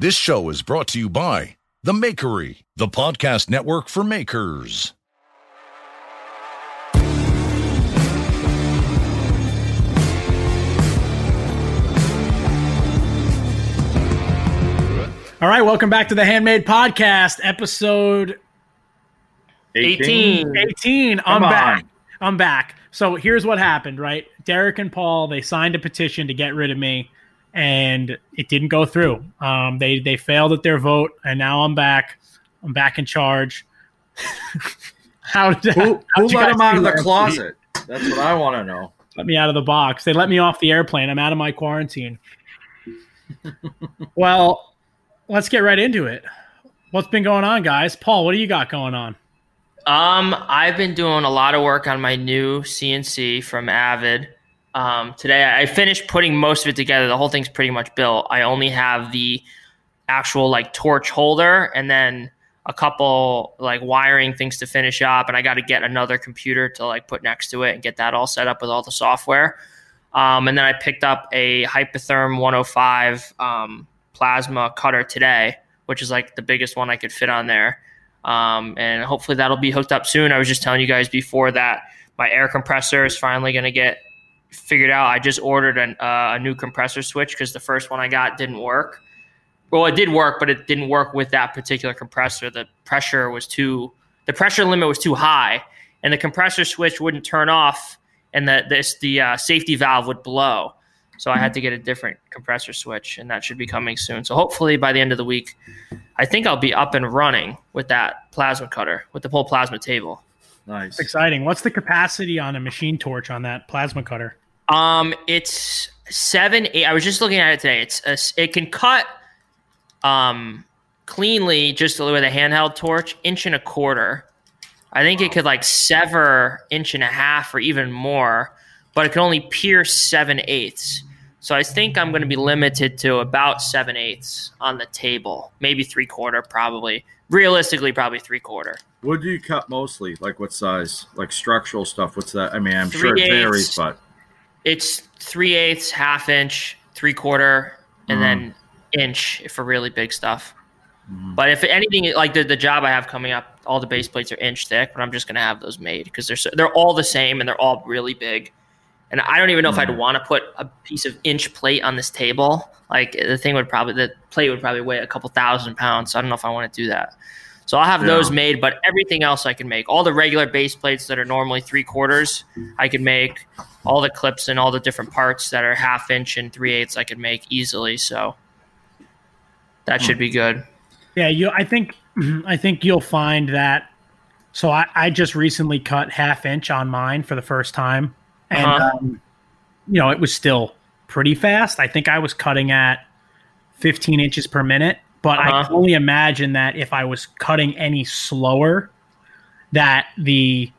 This show is brought to you by The Makery, the podcast network for makers. All right, welcome back to the Handmade Podcast, episode 18. 18. I'm back. I'm back. So here's what happened, right? Derek and Paul, they signed a petition to get rid of me, and it didn't go through. Um, they they failed at their vote, and now I'm back. I'm back in charge. How did Who, who let him out of the last closet? That's what I want to know. let me out of the box. They let me off the airplane. I'm out of my quarantine. well, let's get right into it. What's been going on, guys? Paul, what do you got going on? Um, I've been doing a lot of work on my new CNC from Avid. Um, today I finished putting most of it together. The whole thing's pretty much built. I only have the actual like torch holder and then a couple like wiring things to finish up. And I got to get another computer to like put next to it and get that all set up with all the software. Um, and then I picked up a Hypertherm 105 um, plasma cutter today, which is like the biggest one I could fit on there. Um, and hopefully that'll be hooked up soon. I was just telling you guys before that my air compressor is finally going to get figured out. I just ordered an, uh, a new compressor switch because the first one I got didn't work. Well, it did work, but it didn't work with that particular compressor. The pressure was too, the pressure limit was too high, and the compressor switch wouldn't turn off, and the this the uh, safety valve would blow. So I had to get a different compressor switch, and that should be coming soon. So hopefully by the end of the week, I think I'll be up and running with that plasma cutter, with the whole plasma table. Nice. Exciting. What's the capacity on a machine torch on that plasma cutter? Um, it's seven, eight. I was just looking at it today. It's a, it can cut, um, cleanly just with a handheld torch, inch and a quarter. I think it could like sever inch and a half or even more, but it can only pierce seven eighths. So I think I'm going to be limited to about seven eighths on the table, maybe three quarter, probably. Realistically, probably three quarter. What do you cut mostly? Like what size? Like structural stuff? What's that? I mean, I'm sure Three it varies, but It's three eighths, half inch, three quarter, and mm-hmm. then inch for really big stuff. Mm-hmm. But if anything, like the, the job I have coming up, all the base plates are inch thick, but I'm just gonna have those made because they're so, they're all the same and they're all really big. And I don't even know if I'd want to put a piece of inch plate on this table. Like the thing would probably the plate would probably weigh a couple thousand pounds. So I don't know if I want to do that. So I'll have those made, but everything else I can make. All the regular base plates that are normally three quarters, I can make. All the clips and all the different parts that are half inch and three eighths, I could make easily. So that should hmm. be good. Yeah, you. I think I think you'll find that. So I, I just recently cut half inch on mine for the first time, and Uh-huh. um, you know it was still pretty fast. I think I was cutting at 15 inches per minute, but I Uh-huh. can only imagine that if I was cutting any slower, that the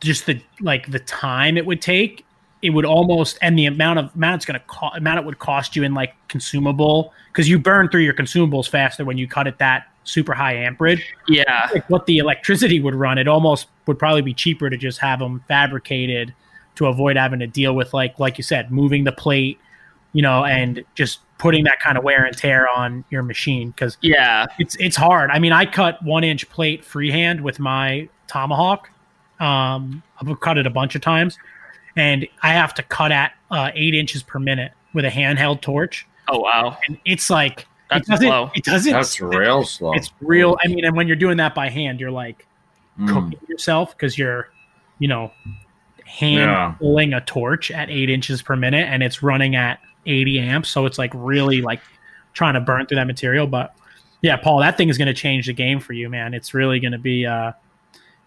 just the like the time it would take it would almost and the amount of amount it's going to cost amount it would cost you in like consumable because you burn through your consumables faster when you cut it that super high amperage Yeah. like what the electricity would run, it almost would probably be cheaper to just have them fabricated to avoid having to deal with like like you said, moving the plate, you know, and just putting that kind of wear and tear on your machine because Yeah. it's it's hard. I mean, I cut one inch plate freehand with my tomahawk. Um, I've cut it a bunch of times, and I have to cut at uh, eight inches per minute with a handheld torch, Oh wow. and it's like That's it doesn't slow. it doesn't That's real slow. it's real. I mean, and when you're doing that by hand, you're like Mm. cooking yourself because you're, you know, hand Yeah. pulling a torch at eight inches per minute and it's running at 80 amps. So it's like really like trying to burn through that material. But yeah, Paul, that thing is going to change the game for you, man. It's really going to be, uh,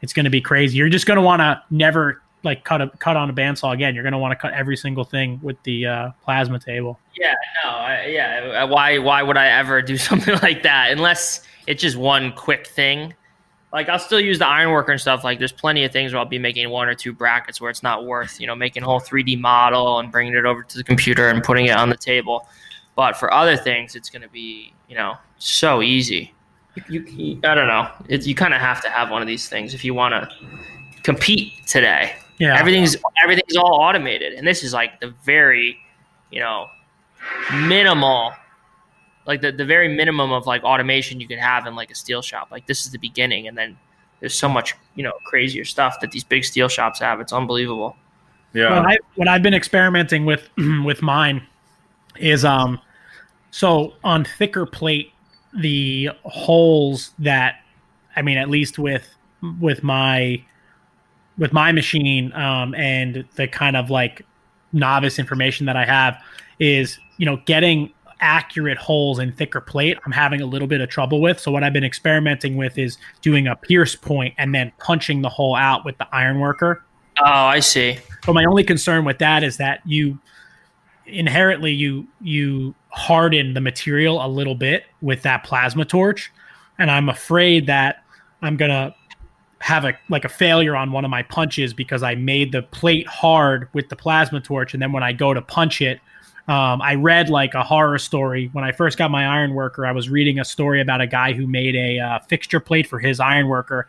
it's going to be crazy. You're just going to want to never like cut a cut on a bandsaw again. You're going to want to cut every single thing with the uh, plasma table. Yeah, no, I, yeah. Why? Why would I ever do something like that unless it's just one quick thing? Like I'll still use the ironworker and stuff. Like there's plenty of things where I'll be making one or two brackets where it's not worth, you know, making a whole 3D model and bringing it over to the computer and putting it on the table. But for other things, it's going to be, you know, so easy. You, you I don't know. It, you kind of have to have one of these things if you want to compete today Yeah. everything's everything's all automated and this is like the very you know minimal like the, the very minimum of like automation you could have in like a steel shop. Like this is the beginning and then there's so much you know crazier stuff that these big steel shops have. It's unbelievable. Yeah. what, I, what I've been experimenting with with mine is um so on thicker plate the holes that I mean at least with with my with my machine um and the kind of like novice information that I have is you know getting accurate holes in thicker plate I'm having a little bit of trouble with. So what I've been experimenting with is doing a pierce point and then punching the hole out with the iron worker. Oh i see. But my only concern with that is that you inherently you you harden the material a little bit with that plasma torch, and I'm afraid that I'm gonna have a like a failure on one of my punches because I made the plate hard with the plasma torch, and then when I go to punch it. Um, I read like a horror story when I first got my iron worker. I was reading a story about a guy who made a uh, fixture plate for his iron worker,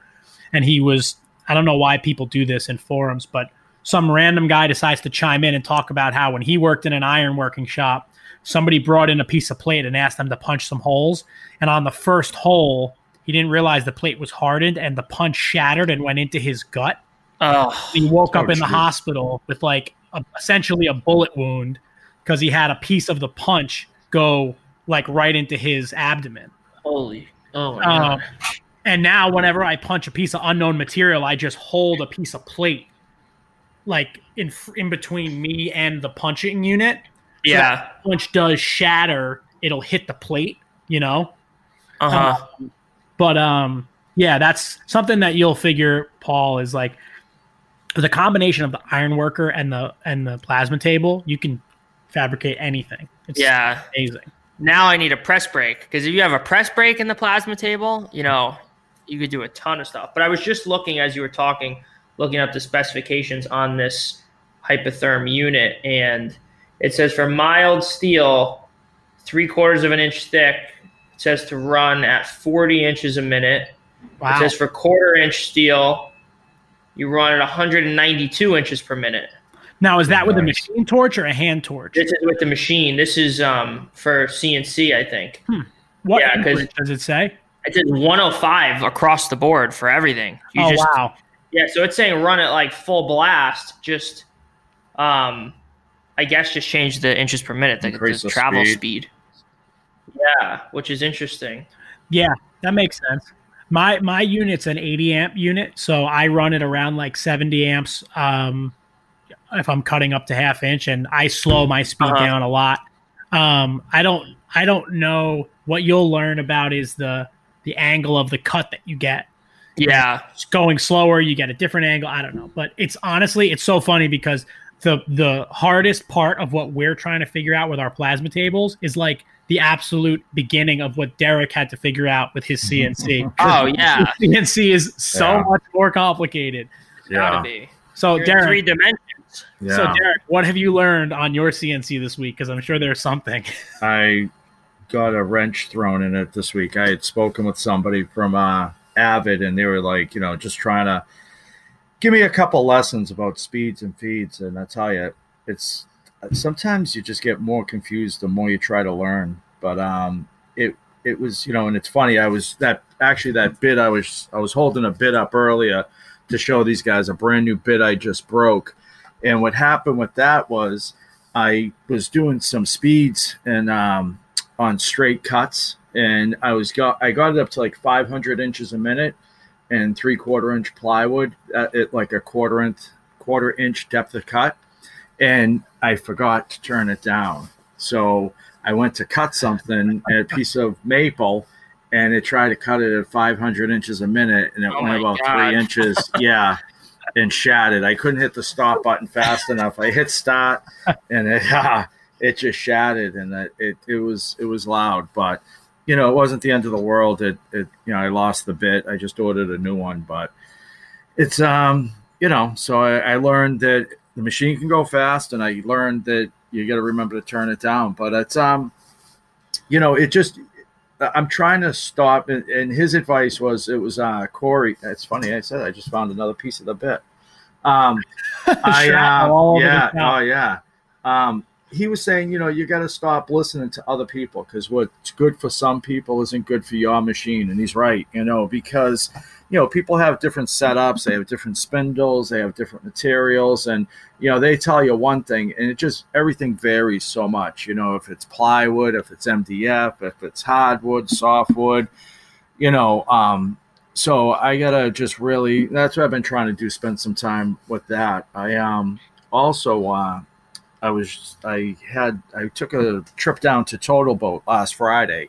and he was I don't know why people do this in forums, but some random guy decides to chime in and talk about how when he worked in an ironworking shop, somebody brought in a piece of plate and asked them to punch some holes. And on the first hole, he didn't realize the plate was hardened and the punch shattered and went into his gut. oh He woke up Oh, in the geez. hospital with like a, essentially a bullet wound because he had a piece of the punch go like right into his abdomen. holy oh my Um, god and now, whenever I punch a piece of unknown material, I just hold a piece of plate, like in in between me and the punching unit. So yeah that punch does shatter, it'll hit the plate, you know. uh-huh But um, yeah, that's something that you'll figure, Paul, is like the combination of the iron worker and the and the plasma table. You can fabricate anything. It's yeah amazing. now I need a press brake because if you have a press brake in the plasma table, you know, you could do a ton of stuff. But I was just looking as you were talking, looking up the specifications on this Hypertherm unit, and it says for mild steel, three quarters of an inch thick, it says to run at 40 inches a minute. Wow. It says for quarter inch steel, you run at 192 inches per minute. Now, is that with a machine torch or a hand torch? This is with the machine. This is um, for CNC, I think. What yeah, 'cause- amperage does it say? It says 105 across the board for everything. You oh just, wow! Yeah, so it's saying run it like full blast. Just, um, I guess just change the inches per minute, the, the the travel speed. speed. Yeah, which is interesting. Yeah, that makes sense. My my unit's an 80 amp unit, so I run it around like 70 amps. Um, if I'm cutting up to half inch, and I slow my speed Uh-huh. down a lot. Um, I don't I don't know what you'll learn about is the the angle of the cut that you get. Yeah, It's going slower, you get a different angle. I don't know, but it's honestly it's so funny because the the hardest part of what we're trying to figure out with our plasma tables is like the absolute beginning of what Derek had to figure out with his CNC. Oh, yeah. CNC is so Yeah. much more complicated. gotta Yeah. be. So You're in three Derek, dimensions. Yeah. So, Derek, what have you learned on your CNC this week? Because I'm sure there's something. I got a wrench thrown in it this week. I had spoken with somebody from uh, Avid, and they were like, you know, just trying to give me a couple lessons about speeds and feeds. And I tell you, it's sometimes you just get more confused the more you try to learn. But um, it it was, you know, and it's funny. I was that actually that bit I was I was holding a bit up earlier to show these guys a brand new bit I just broke. And what happened with that was I was doing some speeds and um, on straight cuts, and I was got I got it up to like 500 inches a minute and three quarter inch plywood at, at like a quarter inch quarter inch depth of cut, and I forgot to turn it down. So I went to cut something, a piece of maple, and it tried to cut it at 500 inches a minute, and it Oh went about God. three inches. Yeah. And shattered. I couldn't hit the stop button fast enough. I hit start, and it uh, it just shattered, and it, it it was it was loud. But you know, it wasn't the end of the world. It it you know, I lost the bit. I just ordered a new one, but it's um you know, so I, I learned that the machine can go fast, and I learned that you got to remember to turn it down. But it's um, you know, it just I'm trying to stop. And, and his advice was it was uh Corey. It's funny. I said I just found another piece of the bit. Um, I Shrapnel all over the yeah, oh yeah. Um, he was saying, you know, you got to stop listening to other people because what's good for some people isn't good for your machine. And he's right, you know, because you know people have different setups, they have different spindles, they have different materials, and you know they tell you one thing, and it just everything varies so much. You know, if it's plywood, if it's MDF, if it's hardwood, softwood, you know. Um, so I gotta just really. That's what I've been trying to do. Spend some time with that. I um also uh, I was I had I took a trip down to TotalBoat last Friday,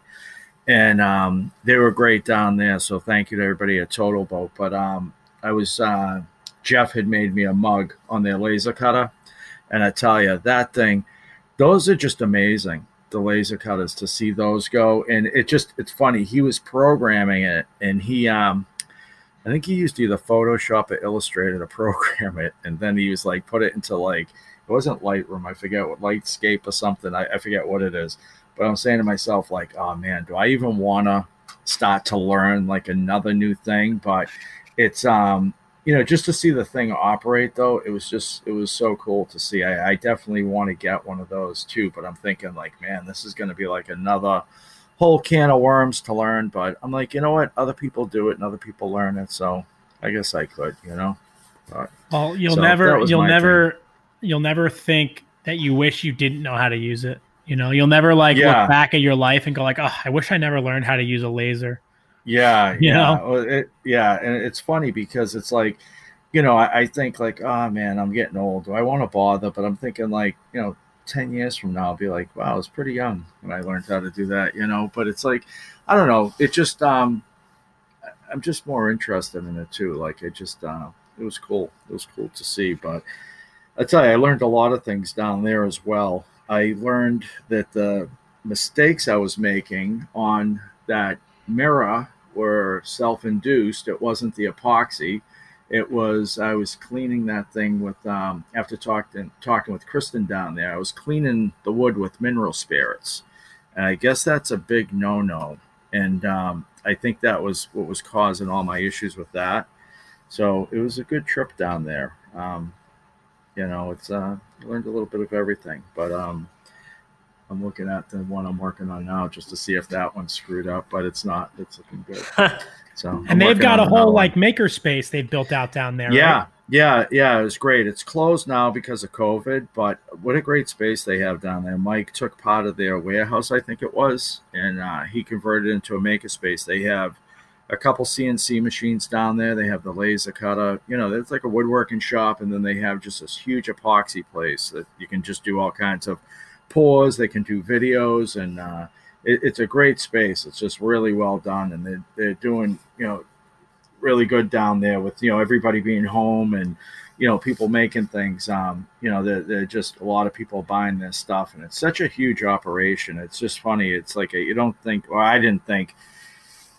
and um, they were great down there. So thank you to everybody at TotalBoat. But um, I was uh, Jeff had made me a mug on their laser cutter, and I tell you that thing, those are just amazing. The laser cutters to see those go, and it just it's funny. He was programming it, and he um. I think he used either Photoshop or Illustrator to program it, and then he was like put it into like it wasn't Lightroom. I forget what Lightscape or something. I, I forget what it is. But I'm saying to myself, like, oh man, do I even want to start to learn like another new thing? But it's um, you know, just to see the thing operate though, it was just it was so cool to see. I, I definitely want to get one of those too. But I'm thinking like, man, this is going to be like another whole can of worms to learn. But I'm like, you know what? Other people do it and other people learn it, so I guess I could, you know. But Well, you'll So never you'll never you'll never think that you wish you didn't know how to use it. You know, you'll never like Yeah. look back at your life and go like, "Oh, I wish I never learned how to use a laser." Yeah, You yeah, know? It, yeah, and it's funny because it's like, you know, I, I think like, oh man, I'm getting old. Do I want to bother? But I'm thinking like, you know, ten years from now, I'll be like, wow, I was pretty young when I learned how to do that. You know, but it's like, I don't know. It just, um, I'm just more interested in it too. Like, it just, uh, it was cool. It was cool to see. But I tell you, I learned a lot of things down there as well. I learned that the mistakes I was making on that mirror were self-induced. It wasn't the epoxy. It was I was cleaning that thing with um, after talking talking with Kristen down there. I was cleaning the wood with mineral spirits, and I guess that's a big no-no. And um, I think that was what was causing all my issues with that. So it was a good trip down there. Um, you know, it's uh, learned a little bit of everything, but um, I'm looking at the one I'm working on now just to see if that one's screwed up, but it's not. It's looking good. So and they've got a whole like maker space they've built out down there. yeah, right? yeah, yeah. It was great. It's closed now because of COVID, but what a great space they have down there. Mike took part of their warehouse, I think it was, and uh, he converted it into a maker space. They have a couple CNC machines down there. They have the laser cutter. You know, it's like a woodworking shop, and then they have just this huge epoxy place that you can just do all kinds of pours. They can do videos, and uh, it, it's a great space. It's just really well done, and they're, they're doing you know really good down there with you know everybody being home and you know people making things. Um, you know, they're, they're just a lot of people buying this stuff, and it's such a huge operation. It's just funny. It's like a, you don't think, or I didn't think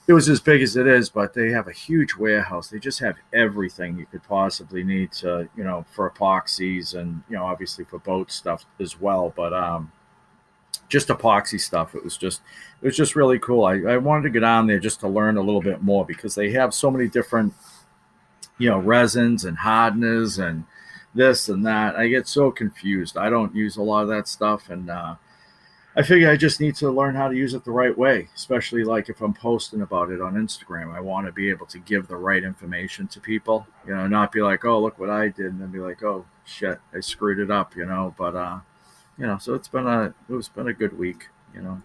it was as big as it is, but they have a huge warehouse. They just have everything you could possibly need to, you know, for epoxies and you know, obviously for boat stuff as well. But um, just epoxy stuff. It was just, it was just really cool. I, I wanted to get on there just to learn a little bit more because they have so many different, you know, resins and hardeners and this and that. I get so confused. I don't use a lot of that stuff, and uh, I figure I just need to learn how to use it the right way, especially like if I'm posting about it on Instagram. I want to be able to give the right information to people, you know, not be like, oh, look what I did, and then be like, oh, shit, I screwed it up, you know. But, uh, you know, so it's been a, it's been a good week, you know.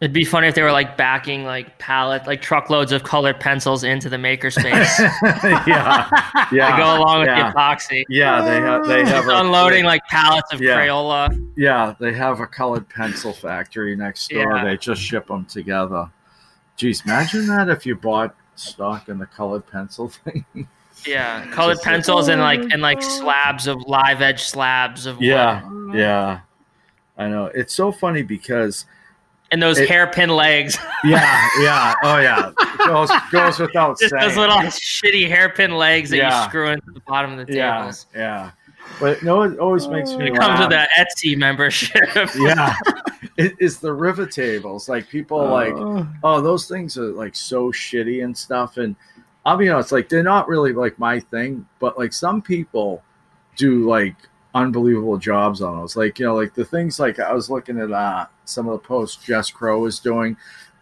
It'd be funny if they were like backing like pallet, like truckloads of colored pencils into the makerspace yeah. Yeah. to go along with yeah. the epoxy. Yeah. They have, they have Just unloading like pallets of Yeah. Crayola. Yeah, they have a colored pencil factory next door. Yeah. They just ship them together. Geez, imagine that if you bought stock in the colored pencil thing. Yeah, colored Just like- pencils and like and like slabs of live edge slabs of wood. yeah, yeah. I know. It's so funny because and those It- hairpin legs, yeah, yeah, oh yeah, goes goes without just saying. those little shitty hairpin legs that Yeah. you screw into the bottom of the yeah, tables. yeah. But no, it always makes me It comes with that Etsy membership. yeah, it, it's the rivet tables. Like people like, uh. oh, those things are like so shitty and stuff. And I'll be honest, like they're not really like my thing, but like some people do like unbelievable jobs on those. Like, you know, like the things like I was looking at uh some of the posts Jess Crow is doing.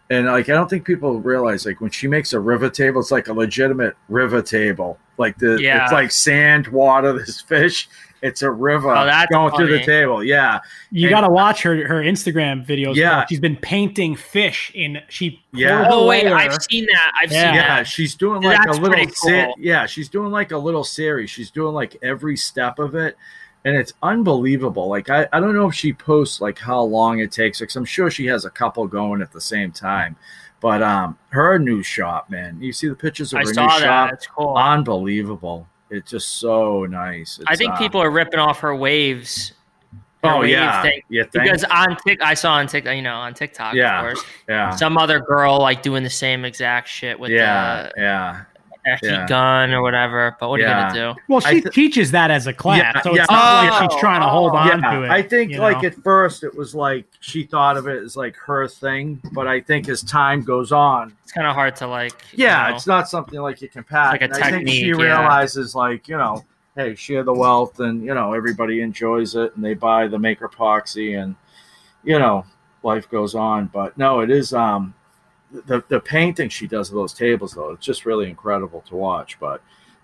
And like I don't think people realize like when she makes a river table, it's like a legitimate river table. Like the Yeah. it's like sand, water, this fish. It's a river Oh, that's going through the table. Yeah. You And- got to watch her her Instagram videos. Yeah. she's been painting fish in. She Yeah. oh wait, layer. I've seen that. I've Yeah. seen yeah that. she's doing like That's a little pretty se- cool. yeah she's doing like a little series she's doing like every step of it and it's unbelievable like I, I don't know if she posts like how long it takes because i'm sure she has a couple going at the same time but um her new shop man you see the pictures of I her saw new that. shop It's cool. unbelievable it's just so nice I think uh, people are ripping off her waves. her oh wave yeah thing. yeah Because on Tik, I saw on TikTok, you know, on TikTok, Yeah. of course, yeah some other girl like doing the same exact shit with yeah the yeah actually yeah. gun or whatever. But what are Yeah. you gonna do? well, she th- teaches that as a class, Yeah, so it's yeah. not like Oh, she's trying to hold oh. on yeah, to it. I think you like know? at first it was like she thought of it as like her thing, but I think as time goes on, It's kind of hard to like. yeah, you know, it's not something like you can pass. Like a And I think she yeah. realizes like you know, hey, share the wealth, and you know everybody enjoys it, and they buy the maker epoxy, and you know life goes on. But no, it is um the the painting she does of those tables though, it's just really incredible to watch. But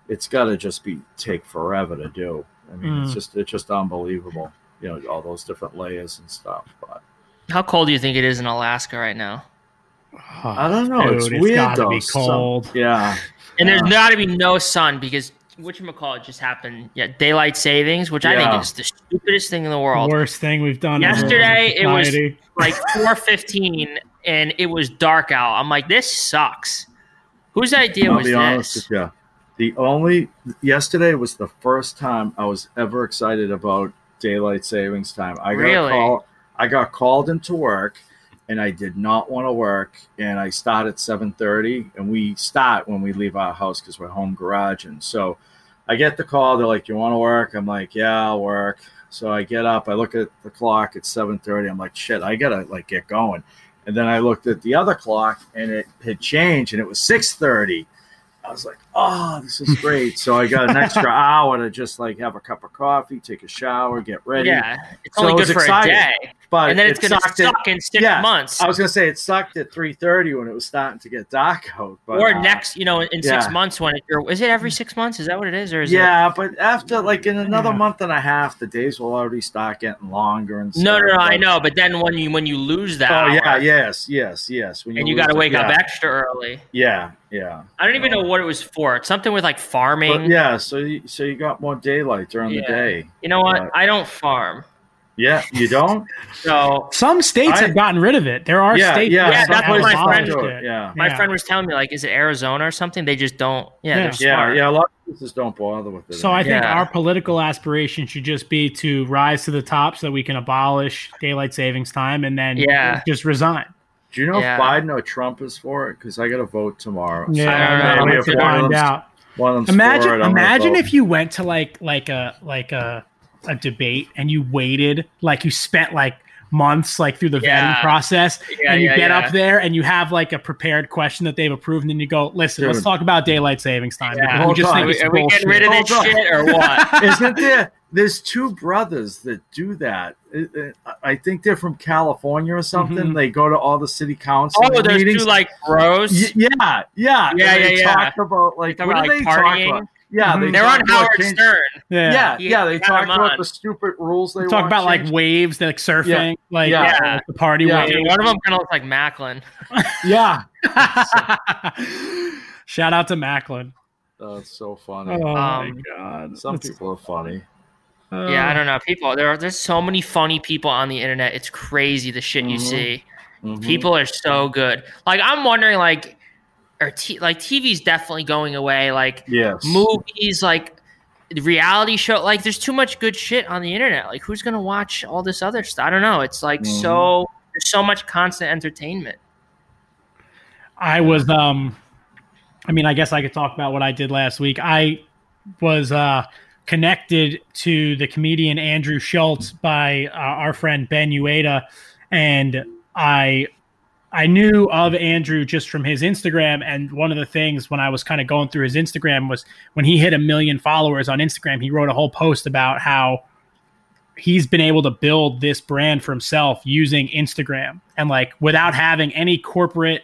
it's got to just be take forever to do. I mean, it's Mm. just it's just unbelievable. You know, all those different layers and stuff. But How cold do you think it is in Alaska right now? I don't know. it's Dude, it's weird gotta though. be Some- cold. yeah. And there's got to be no sun because what you call it just happened. Yeah, daylight savings, which I think is the stupidest thing in the world. Worst thing we've done. as a Yesterday, it was- Like 4:15, and it was dark out. I'm like, this sucks. Whose idea I'll was be honest this? with you. The only yesterday was the first time I was ever excited about daylight savings time. I got Really? called. I got called into work, and I did not want to work. And I start at seven thirty, and we start when we leave our house because we're home garage. And so, I get the call. They're like, "You want to work?" I'm like, "Yeah, I'll work." So I get up. I look at the clock. It's seven thirty. I'm like, "Shit, I gotta like get going." And then I looked at the other clock, and it had changed, and it was six thirty. I was like, "Oh, this is great!" so I got an extra hour to just like have a cup of coffee, take a shower, get ready. Yeah, it's So only good for a day, but and then it's it going to sucked at- suck in six yeah, months. I was gonna say it sucked at three thirty when it was starting to get dark out. But, or uh, next, you know, in six months when it, or it every six months? Is that what it is, or is it? Yeah, but after like in another Yeah. month and a half, the days will already start getting longer and No, no, no. I know, but then when you when you lose that, Oh yeah, yes, yes, yes. When you and you got to it, wake up yeah. extra early. Yeah, yeah. I don't even know what it was for. It's something with like farming. But yeah, so you, so you got more daylight during the day. You know what? Right. I don't farm, Yeah, you don't. so Some states I- have gotten rid of it. There are yeah, states yeah. Yeah, that's what my friend- it. Yeah, my Yeah. friend was telling me like, is it Arizona or something? They just don't. Yeah, Yeah. they're yeah, smart. yeah. A lot of places don't bother with it. So I think Yeah. our political aspiration should just be to rise to the top so that we can abolish daylight savings time and then Yeah. just resign. Do you know Yeah. if Biden or Trump is for it? Because I got to vote tomorrow. Yeah, I don't know. I Maybe have if to find out. One of them's for it, Imagine, imagine if you went to like like a like a a debate and you waited like you spent like months like through the Yeah. vetting process Yeah, and you yeah, get yeah. up there and you have like a prepared question that they've approved and then you go listen let's talk about daylight savings time Yeah. we Hold just on. think Are we, are we getting rid of this Hold on. shit or what? Isn't there? There's two brothers that do that. It- it- I think they're from California or something. Mhm. They go to all the city council oh, there's meetings. two like bros. Y- yeah, yeah, Yeah, And they yeah, yeah. Talk about like what about, do like, they talk about? Yeah, they Mhm. They're on about Howard change- Stern. yeah, Yeah, yeah, they talk about on. the stupid rules they talk want about like waves like surfing like Yeah. yeah, the party Yeah. wave Dude, one of them kind of looks like Macklin. yeah. shout out to Macklin That's so funny. oh my Um, god Some That's- people are funny. uh, yeah, I don't know. People, there are there's so many funny people on the internet. It's crazy the shit you Mhm. see. Mhm. People are so good. Like I'm wondering, like, or t- like TV's definitely going away. Like yes, movies, like reality show. Like there's too much good shit on the internet. Like who's gonna watch all this other stuff? I don't know. It's like Mhm. so. There's so much constant entertainment. I was um I mean, I guess I could talk about what I did last week. I was uh connected to the comedian Andrew Schulz by uh, our friend Ben Ueda and I I knew of Andrew just from his Instagram and one of the things when I was kind of going through his Instagram was when he hit a million followers on Instagram, he wrote a whole post about how he's been able to build this brand for himself using Instagram and like without having any corporate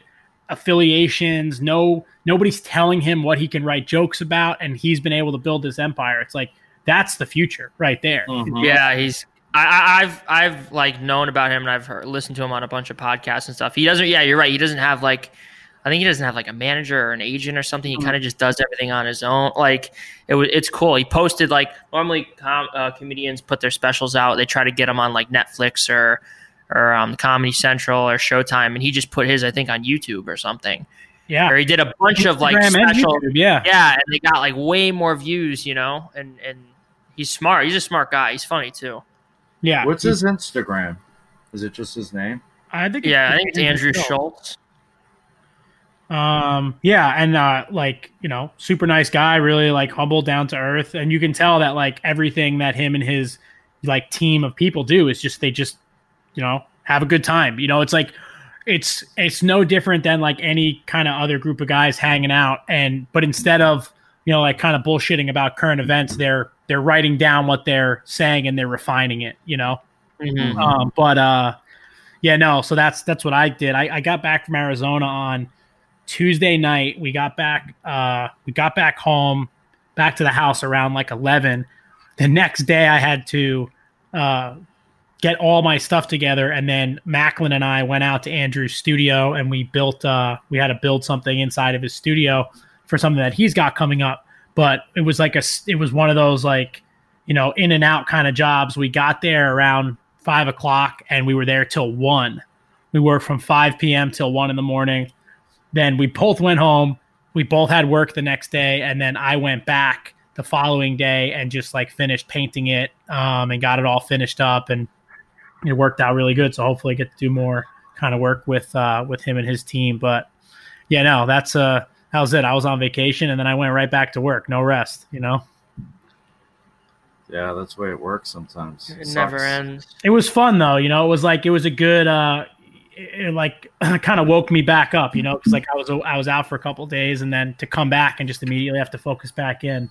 affiliations, no nobody's telling him what he can write jokes about and he's been able to build this empire. It's like that's the future right there. Mhm. Yeah, he's. I, I, I've I've like known about him and I've heard, listened to him on a bunch of podcasts and stuff. He doesn't. Yeah, you're right. He doesn't have like. I think he doesn't have like a manager or an agent or something. He kind of just does everything on his own. Like it was, it's cool. He posted like normally com- uh, comedians put their specials out. They try to get them on like Netflix or or um, Comedy Central or Showtime, and he just put his I think on YouTube or something. Yeah. Or he did a bunch of like Instagram special. YouTube, yeah. Yeah, and they got like way more views, you know. And and he's smart. He's a smart guy. He's funny too. Yeah. What's his Instagram? Is it just his name? I think Yeah, I think it's Andrew Schulz. Schulz. Um, yeah, and uh, like you know, super nice guy, really like humble, down to earth, and you can tell that like everything that him and his like team of people do is just they just you know have a good time. You know, it's like it's it's no different than like any kind of other group of guys hanging out, and but instead of you know like kind of bullshitting about current events, they're they're writing down what they're saying and they're refining it. You know, Mhm. um, but uh, yeah, no. So that's that's what I did. I, I got back from Arizona on Tuesday night. We got back. Uh, we got back home, back to the house around like eleven. The next day, I had to uh, get all my stuff together, and then Macklin and I went out to Andrew's studio, and we built. Uh, we had to build something inside of his studio for something that he's got coming up. But it was like a, It was one of those like you know, in and out kind of jobs. We got there around five o'clock and we were there till one. We worked from 5 p.m. till one in the morning. Then we both went home. We both had work the next day. And then I went back the following day and just like finished painting it um, and got it all finished up. And it worked out really good. So hopefully I get to do more kind of work with, uh, with him and his team. But yeah, no, that's, uh, that was it. I was on vacation and then I went right back to work. No rest, you know? Yeah, that's the way it works sometimes. It sucks. never ends. It was fun though, you know. It was like it was a good, uh, it, it, like kind of woke me back up, you know, because like I was I was out for a couple days, and then to come back and just immediately have to focus back in,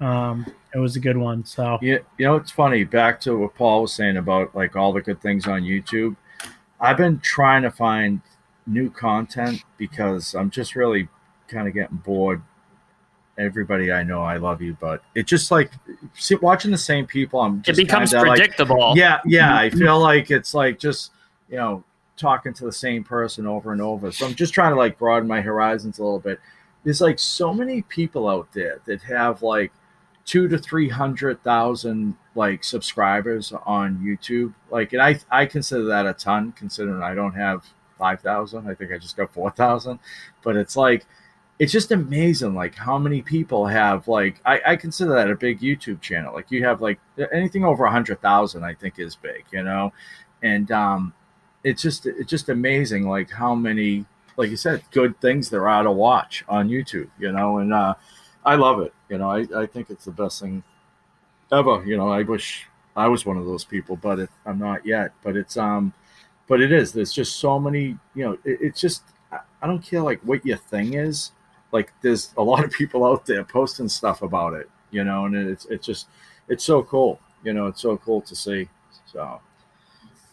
um, it was a good one. So Yeah, you know it's funny. Back to what Paul was saying about like all the good things on YouTube. I've been trying to find new content because I'm just really kind of getting bored. Everybody I know, I love you, but it just like see, watching the same people. I'm It becomes kinda, like, predictable. yeah, yeah. I mm-hmm. feel like it's like just you know talking to the same person over and over. So I'm just trying to like broaden my horizons a little bit. There's like so many people out there that have like two to three hundred thousand like subscribers on YouTube. Like, and I I consider that a ton, considering I don't have five thousand. I think I just got four thousand. But it's like it's just amazing like how many people have like I, I consider that a big youtube channel. Like you have like anything over hundred thousand i think is big you know? And um it's just it's just amazing like how many like you said good things there are to watch on youtube you know? And uh i love it you know? I, I think it's the best thing ever you know? I wish i was one of those people but it, i'm not yet. But it's um but it is. There's just so many you know it, it's just i don't care like what your thing is like there's a lot of people out there posting stuff about it you know and it's it's just it's so cool you know it's so cool to see so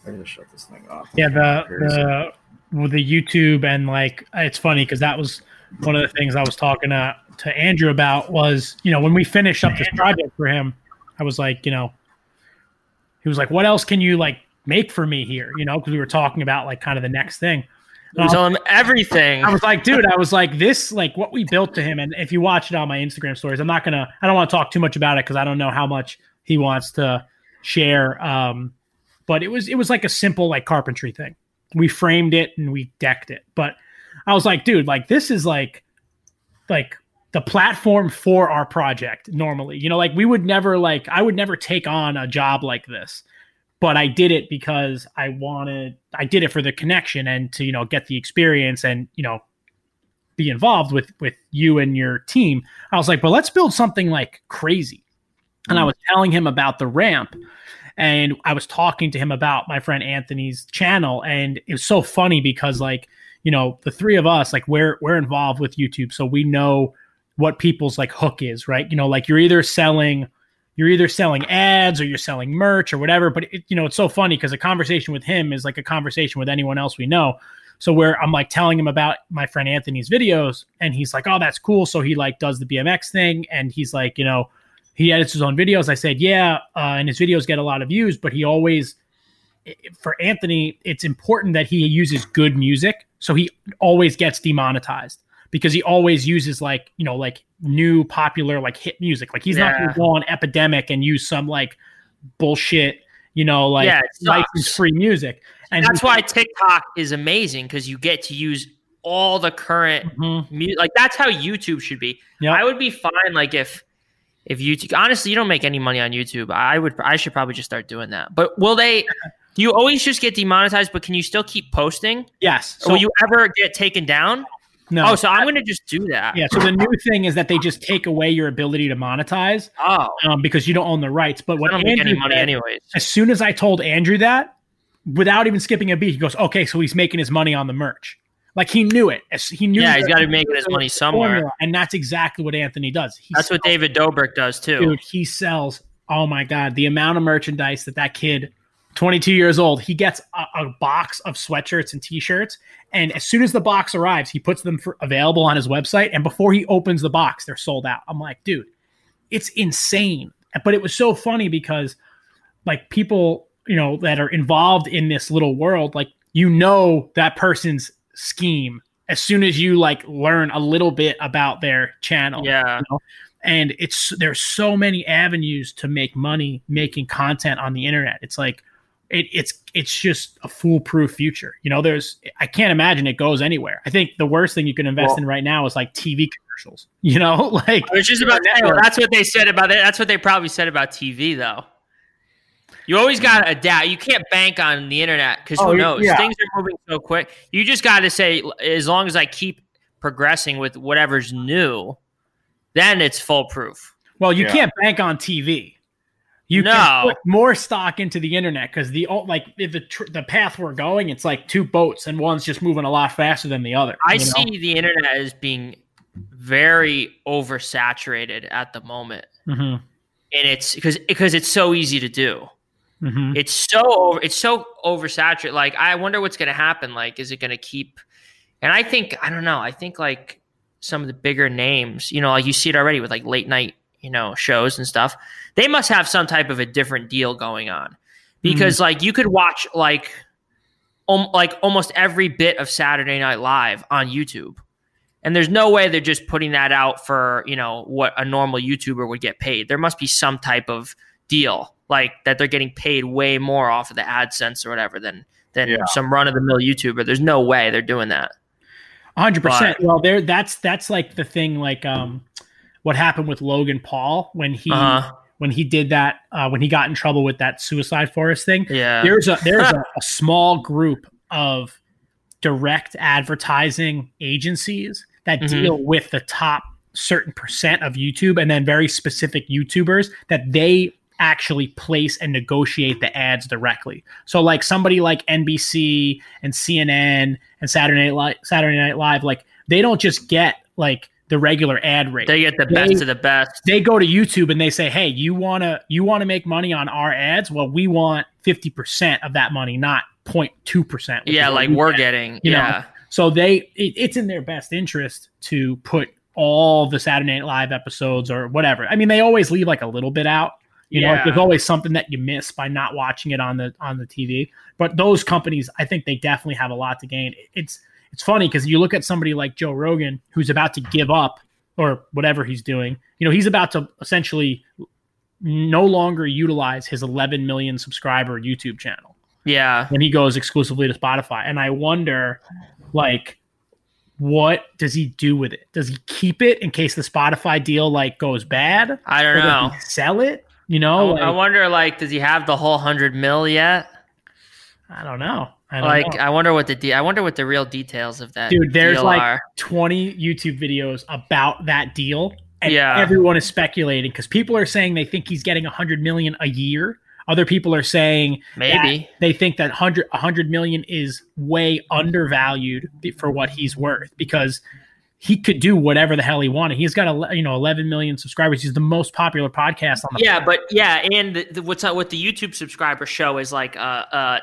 i gotta shut this thing off Yeah, the the with the YouTube and like it's funny because that was one of the things I was talking to to Andrew about was you know when we finished up this project for him, I was like you know, he was like, what else can you like make for me here? You know, because we were talking about like kind of the next thing. You tell him everything. I was like, dude, I was like, this, like what we built to him. And if you watch it on my Instagram stories, I'm not going to, I don't want to talk too much about it because I don't know how much he wants to share. Um, but it was, it was like a simple, like carpentry thing. We framed it and we decked it. But I was like, dude, like this is like, like the platform for our project normally. You know, like we would never, like, I would never take on a job like this but I did it because I wanted I did it for the connection and to you know get the experience and you know be involved with with you and your team. I was like, but let's build something like crazy. And I mm. was telling him about the ramp and I was talking to him about my friend Anthony's channel and it was so funny because like, you know, the three of us like we're we're involved with YouTube so we know what people's like hook is, right? You know, like you're either selling you're either selling ads or you're selling merch or whatever. But it, you know, it's so funny because a conversation with him is like a conversation with anyone else we know. So where I'm like telling him about my friend Anthony's videos, and he's like, "Oh, that's cool." So he like does the BMX thing, and he's like, you know, he edits his own videos. I said, "Yeah," uh, and his videos get a lot of views, but he always, for Anthony, it's important that he uses good music, so he always gets demonetized because he always uses like you know like new popular like hit music. Like he's not going to go on Epidemic and use some like bullshit, you know, like Yeah, license free music. And That's why TikTok is amazing because you get to use all the current Mhm. music. Like that's how YouTube should be. Yep. I would be fine like if if YouTube honestly you don't make any money on YouTube. I would I should probably just start doing that. But will they do you always just get demonetized, but can you still keep posting? yes. So So will you ever get taken down? No. Oh, so I'm gonna just do that. yeah. So the new thing is that they just take away your ability to monetize Oh, um, because you don't own the rights. But I what don't make Andrew any money did- anyways. as soon as I told Andrew that, without even skipping a beat, he goes, "Okay, so he's making his money on the merch." Like he knew it. He knew. Yeah, he's got to be making his money somewhere. formula, and that's exactly what Anthony does. He That's what David Dobrik does too. dude. He sells. Oh my god, the amount of merchandise that that kid, 22 years old, he gets a, a box of sweatshirts and T-shirts, and as soon as the box arrives, he puts them for available on his website, and before he opens the box, they're sold out. I'm like, dude, it's insane. But it was so funny because, like, people, you know, that are involved in this little world, like, you know, that person's scheme as soon as you like learn a little bit about their channel Yeah. and it's there's so many avenues to make money making content on the internet it's like it, it's it's just a foolproof future you know there's i can't imagine it goes anywhere i think the worst thing you can invest Well- in right now is like tv commercials you know like I was just about to say, that's what they said about it. That's what they probably said about TV, though. You always got to adapt. You can't bank on the internet because Oh, who knows? yeah. Things are moving so quick. You just got to say, as long as I keep progressing with whatever's new, then it's foolproof. well you Yeah. can't bank on tv you No. can put more stock into the internet because the like if the tr- the path we're going it's like two boats and one's just moving a lot faster than the other I you know? see the internet as being very oversaturated at the moment, Mhm, and it's because because it's so easy to do. mhm. it's so over it's so oversaturated like i wonder what's going to happen like is it going to keep and i think i don't know i think like some of the bigger names you know like you see it already with like late night you know shows and stuff they must have some type of a different deal going on because like you could watch like um, like almost every bit of saturday night live on youtube and there's no way they're just putting that out for you know what a normal youtuber would get paid there must be some type of deal like that they're getting paid way more off of the AdSense or whatever than than Yeah. some run of the mill YouTuber. There's no way they're doing that. hundred percent. But- Well, there that's that's like the thing, like um, what happened with Logan Paul when he Uh-huh. when he did that uh, when he got in trouble with that suicide forest thing. Yeah. There's a there's a, a small group of direct advertising agencies that Mhm. deal with the top certain percent of YouTube and then very specific YouTubers that they actually place and negotiate the ads directly. So like somebody like NBC and CNN and Saturday Night Live, Saturday Night Live like they don't just get like the regular ad rate. They get the They- best of the best. they go to YouTube and they say, "Hey, you want to you want to make money on our ads? Well, we want 50% of that money, not 0.2%." Yeah, like we we're get. getting. you know, yeah. So they it, it's in their best interest to put all the Saturday Night Live episodes or whatever. I mean, they always leave like a little bit out. You know, like there's always something that you miss by not watching it on the on the TV. But those companies, I think they definitely have a lot to gain. It's it's funny because you look at somebody like Joe Rogan who's about to give up or whatever he's doing. You know, he's about to essentially no longer utilize his 11 million subscriber YouTube channel Yeah. when he goes exclusively to Spotify. And I wonder, like, what does he do with it? Does he keep it in case the Spotify deal like goes bad? I don't know. sell it? You know, I, I wonder, like, does he have the whole hundred mil yet? I don't know. I Like, know. I wonder what the de- I wonder what the real details of that dude, there's deal like are. 20 YouTube videos about that deal, and Yeah. everyone is speculating because people are saying they think he's getting 100 million a year. Other people are saying Maybe. they think that 100 100 million is way undervalued for what he's worth because he could do whatever the hell he wanted. He's got a you know 11 million subscribers. He's the most popular podcast on the Yeah, but yeah, and the, the, what's what the YouTube subscriber show is like uh uh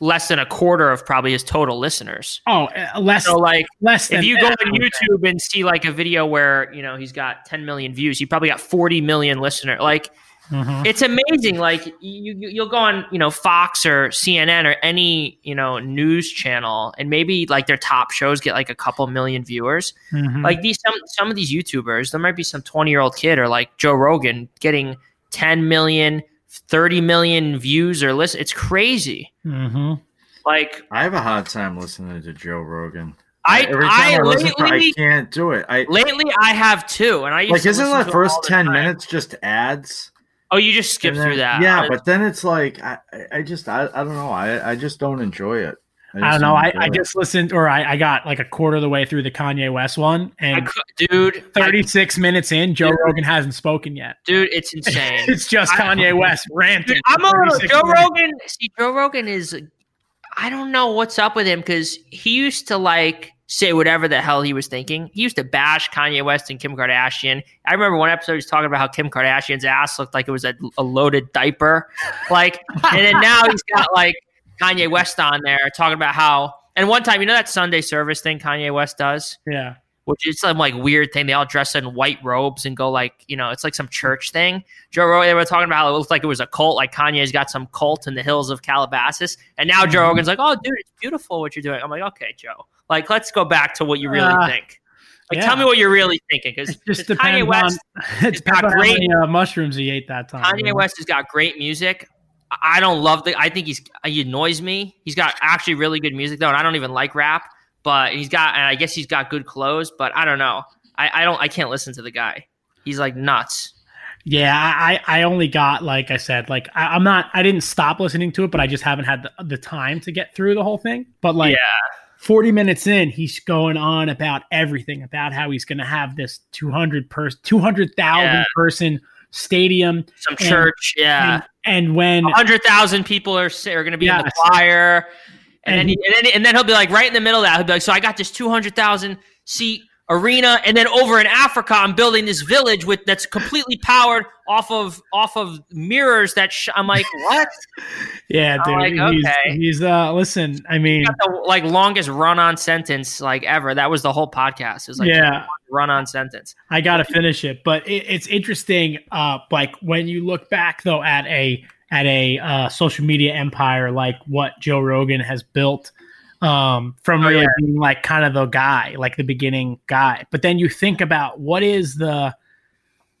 less than a quarter of probably his total listeners. Oh, uh, less So like less than if you go on I would say. YouTube and see like a video where you know he's got 10 million views, he probably got 40 million listener. Like Mhm. it's amazing. Like you, you you'll go on you know Fox or CNN or any you know news channel, and maybe like their top shows get like a couple million viewers. Mhm. Like these some some of these YouTubers, there might be some 20 year old kid or like Joe Rogan getting 10 million, 30 million views or listen. It's crazy. Mhm. Like I have a hard time listening to Joe Rogan. I Every time I I, listen to it, I can't do it. I lately I have too, and I used like to isn't the first all the ten time. minutes just ads? Oh, you just skip then- through that. Yeah, I- but then it's like I, I- I just I, I don't know. I I just don't enjoy it. I just don't know. I, I just listened, or I, I got like a quarter of the way through the Kanye West one, and could, dude, 36 minutes in, Joe Dude. Rogan hasn't spoken yet. dude, it's insane. It's just I- Kanye West ranting. Dude, I'm a little 36 Joe minutes. Rogan. See, Joe Rogan is. I don't know what's up with him because he used to like say whatever the hell he was thinking. He used to bash Kanye West and Kim Kardashian. I remember one episode he was talking about how Kim Kardashian's ass looked like it was a, a loaded diaper. Like, and then now he's got like Kanye West on there talking about how. And one time, you know that Sunday service thing Kanye West does? Yeah. which is some like weird thing. They all dress in white robes and go like, you know, it's like some church thing. Joe Rogan, they were talking about how it looked like it was a cult, like Kanye's got some cult in the hills of Calabasas. And now Joe Mhm. Rogan's like, oh, dude, it's beautiful what you're doing. I'm like, okay, Joe. Like, let's go back to what you really Uh, think. Like, yeah. tell me what you're really thinking. Because Kanye West, on, it depends got great- many uh, mushrooms he ate that time. Kanye? West has got great music. I don't love the. I think he's he annoys me. He's got actually really good music though, and I don't even like rap. But he's got, and I guess he's got good clothes. But I don't know. I, I don't. I can't listen to the guy. He's like nuts. Yeah, I, I only got like I said, like I, I'm not, I didn't stop listening to it, but I just haven't had the, the time to get through the whole thing. But like, Yeah. 40 minutes in, he's going on about everything about how he's going to have this 200 person, 200,000 Yeah. person stadium, Some And- church. Yeah. and, and when hundred thousand people are are going to be in the choir, and, And then, he, and then and then he'll be like right in the middle of that. He'll be like, "So I got this two hundred thousand seat arena, and then over in Africa, I'm building this village with that's completely powered off of off of mirrors that sh-. I'm like, what? yeah, dude, like, he's, okay. he's uh, listen, I mean, got the like longest run on sentence like ever. That was the whole podcast. It was like yeah, run on sentence. I got to finish it, but it, it's interesting. Uh, like when you look back though at a at a uh, social media empire like what Joe Rogan has built, um, from Oh, really yeah. being like kind of the guy, like the beginning guy. But then you think about what is the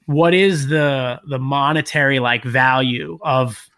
what is the the monetary like value of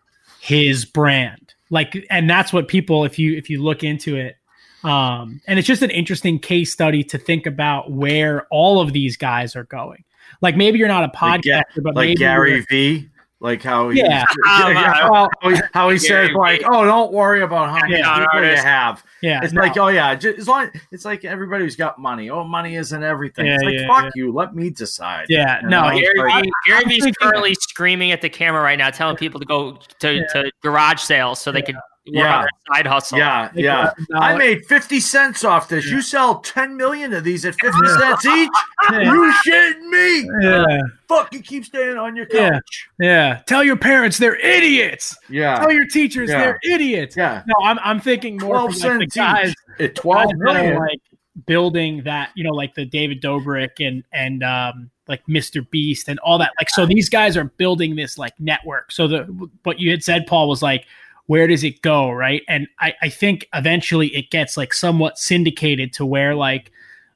his brand like and that's what people if you if you look into it um and it's just an interesting case study to think about where all of these guys are going like maybe you're not a Like podcaster but like maybe Gary V. Like how he, Yeah. how, Well, how he, how he says Gary like, oh, don't worry about how many Yeah, people you have. yeah, It's no. like, oh yeah, just, as long it's like everybody who's got money. Oh, money isn't everything. it's Yeah, like yeah, fuck yeah. you. Let me decide. yeah, You no, know? Gary Gary, Like- Vee, Gary I'm Vee's thinking- currently screaming at the camera right now, telling people to go to, to garage sales so they can work Yeah. on their side hustle. Yeah, yeah. I made 50 cents off this. You sell 10 million of these at 50 cents each? Yeah. You shitting me? yeah, Fuck, you keep staying on your Yeah. couch. yeah. Tell your parents they're idiots. Yeah. Tell your teachers Yeah. they're idiots. Yeah. No, I'm I'm thinking more 12 from like the guys. At guys 12 that million. like building that, you know, like the David Dobrik and and um like Mr. Beast and all that. Like so these guys are building this like network. So the what you had said, Paul, was like, where does it go? Right. And I, I think eventually it gets like somewhat syndicated to where like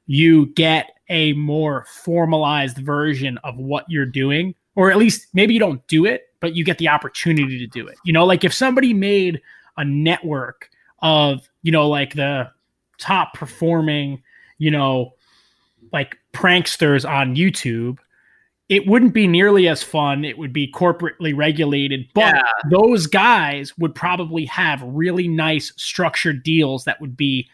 you get a more formalized version of what you're doing, or at least maybe you don't do it, but you get the opportunity to do it. You know, like if somebody made a network of, you know, like the top performing, you know, like pranksters on YouTube, it wouldn't be nearly as fun. It would be corporately regulated, but Yeah. those guys would probably have really nice structured deals that would be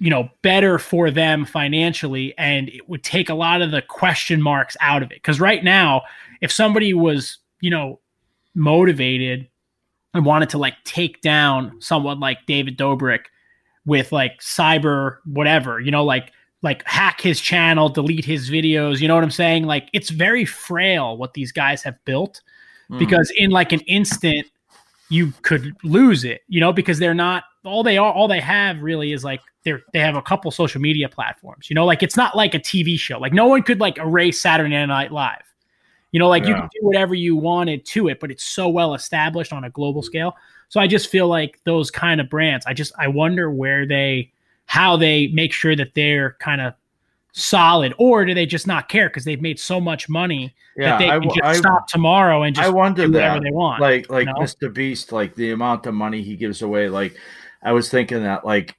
you know better for them financially and it would take a lot of the question marks out of it because right now if somebody was you know motivated and wanted to like take down someone like david dobrik with like cyber whatever you know like like hack his channel delete his videos you know what i'm saying? Like it's very frail what these guys have built Hmm. because in like an instant you could lose it you know because they're not all they are all they have really is like they're they have a couple social media platforms you know? Like it's not like a tv show like no one could like erase saturday night live you know? Like you Yeah. can do whatever you wanted to it but it's so well established on a global scale. So i just feel like those kind of brands i just i wonder where they how they make sure that they're kind of solid or do they just not care because they've made so much money yeah, that they I, can just I, stop tomorrow and just I wonder do whatever that. they want Like, like know? Mr. Beast, like the amount of money he gives away. Like, I was thinking that, like,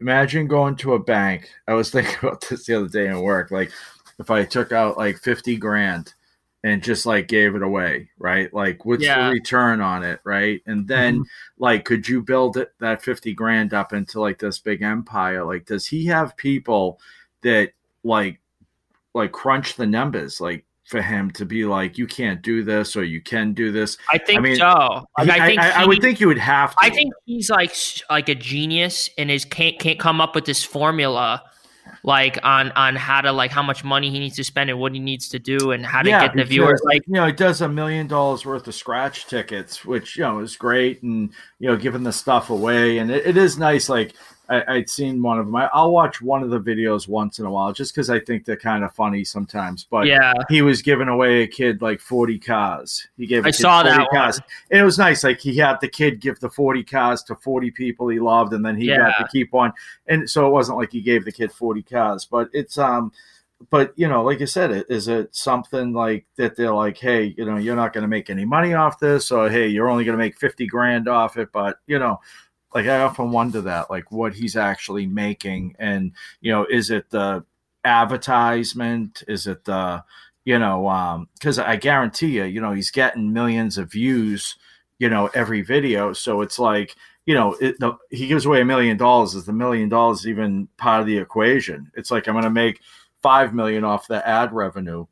imagine going to a bank. I was thinking about this the other day in work. Like, if I took out like 50 grand and just like gave it away, right? Like, what's Yeah. the return on it, right? And then, mm-hmm. like, could you build it that 50 grand up into like this big empire? Like, does he have people that like, like crunch the numbers, like, for him to be like, you can't do this or you can do this? I think I mean, so. Like, He- I think I, I would think you would have to. I think he's like like a genius and is can't can't come up with this formula like on on how to like how much money he needs to spend and what he needs to do and how to get the viewers like you know, he does a million dollars worth of scratch tickets, which you know is great, and you know, giving the stuff away, and it, it is nice. Like I, I'd seen one of them. I, I'll watch one of the videos once in a while, just because I think they're kind of funny sometimes. But yeah he was giving away a kid like 40 cars. He gave I saw 40 that cars. It was nice. Like he had the kid give the 40 cars to 40 people he loved, and then he got to keep on. And so it wasn't like he gave the kid 40 cars, but it's um but you know, like I said, it is it something like that they're like, hey, you know, you're not gonna make any money off this, or hey, you're only gonna make 50 grand off it, but you know, like I often wonder that, like what he's actually making, and you know, is it the advertisement? Is it the you know, um, because I guarantee you, you know, he's getting millions of views, you know, every video. So it's like, you know, it, the, he gives away a million dollars. Is the million dollars even part of the equation? It's like I'm going to make five million off the ad revenue,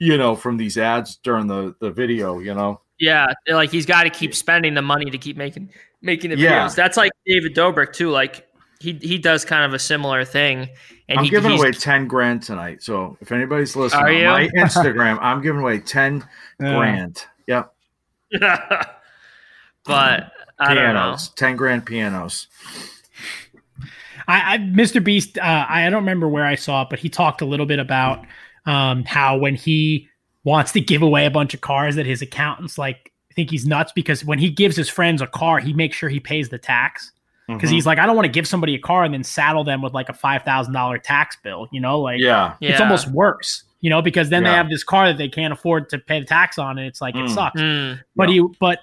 you know, from these ads during the the video. You know, yeah like he's got to keep spending the money to keep making making the Yeah. videos that's like David Dobrik too like he he does kind of a similar thing and I'm he, giving away ten grand tonight. So if anybody's listening on you? my Instagram, I'm giving away ten grand. Yep, but I don't know pianos, ten grand pianos. I, I Mr. Beast, uh, I don't remember where I saw it, but he talked a little bit about um, how when he wants to give away a bunch of cars, that his accountants like think he's nuts because when he gives his friends a car, he makes sure he pays the tax because Mhm. he's like, I don't want to give somebody a car and then saddle them with like a five thousand dollar tax bill. You know, like yeah, it's Yeah. almost worse. You know, because then they have this car that they can't afford to pay the tax on, and it's like it Mm. sucks Mm. but Yeah. you but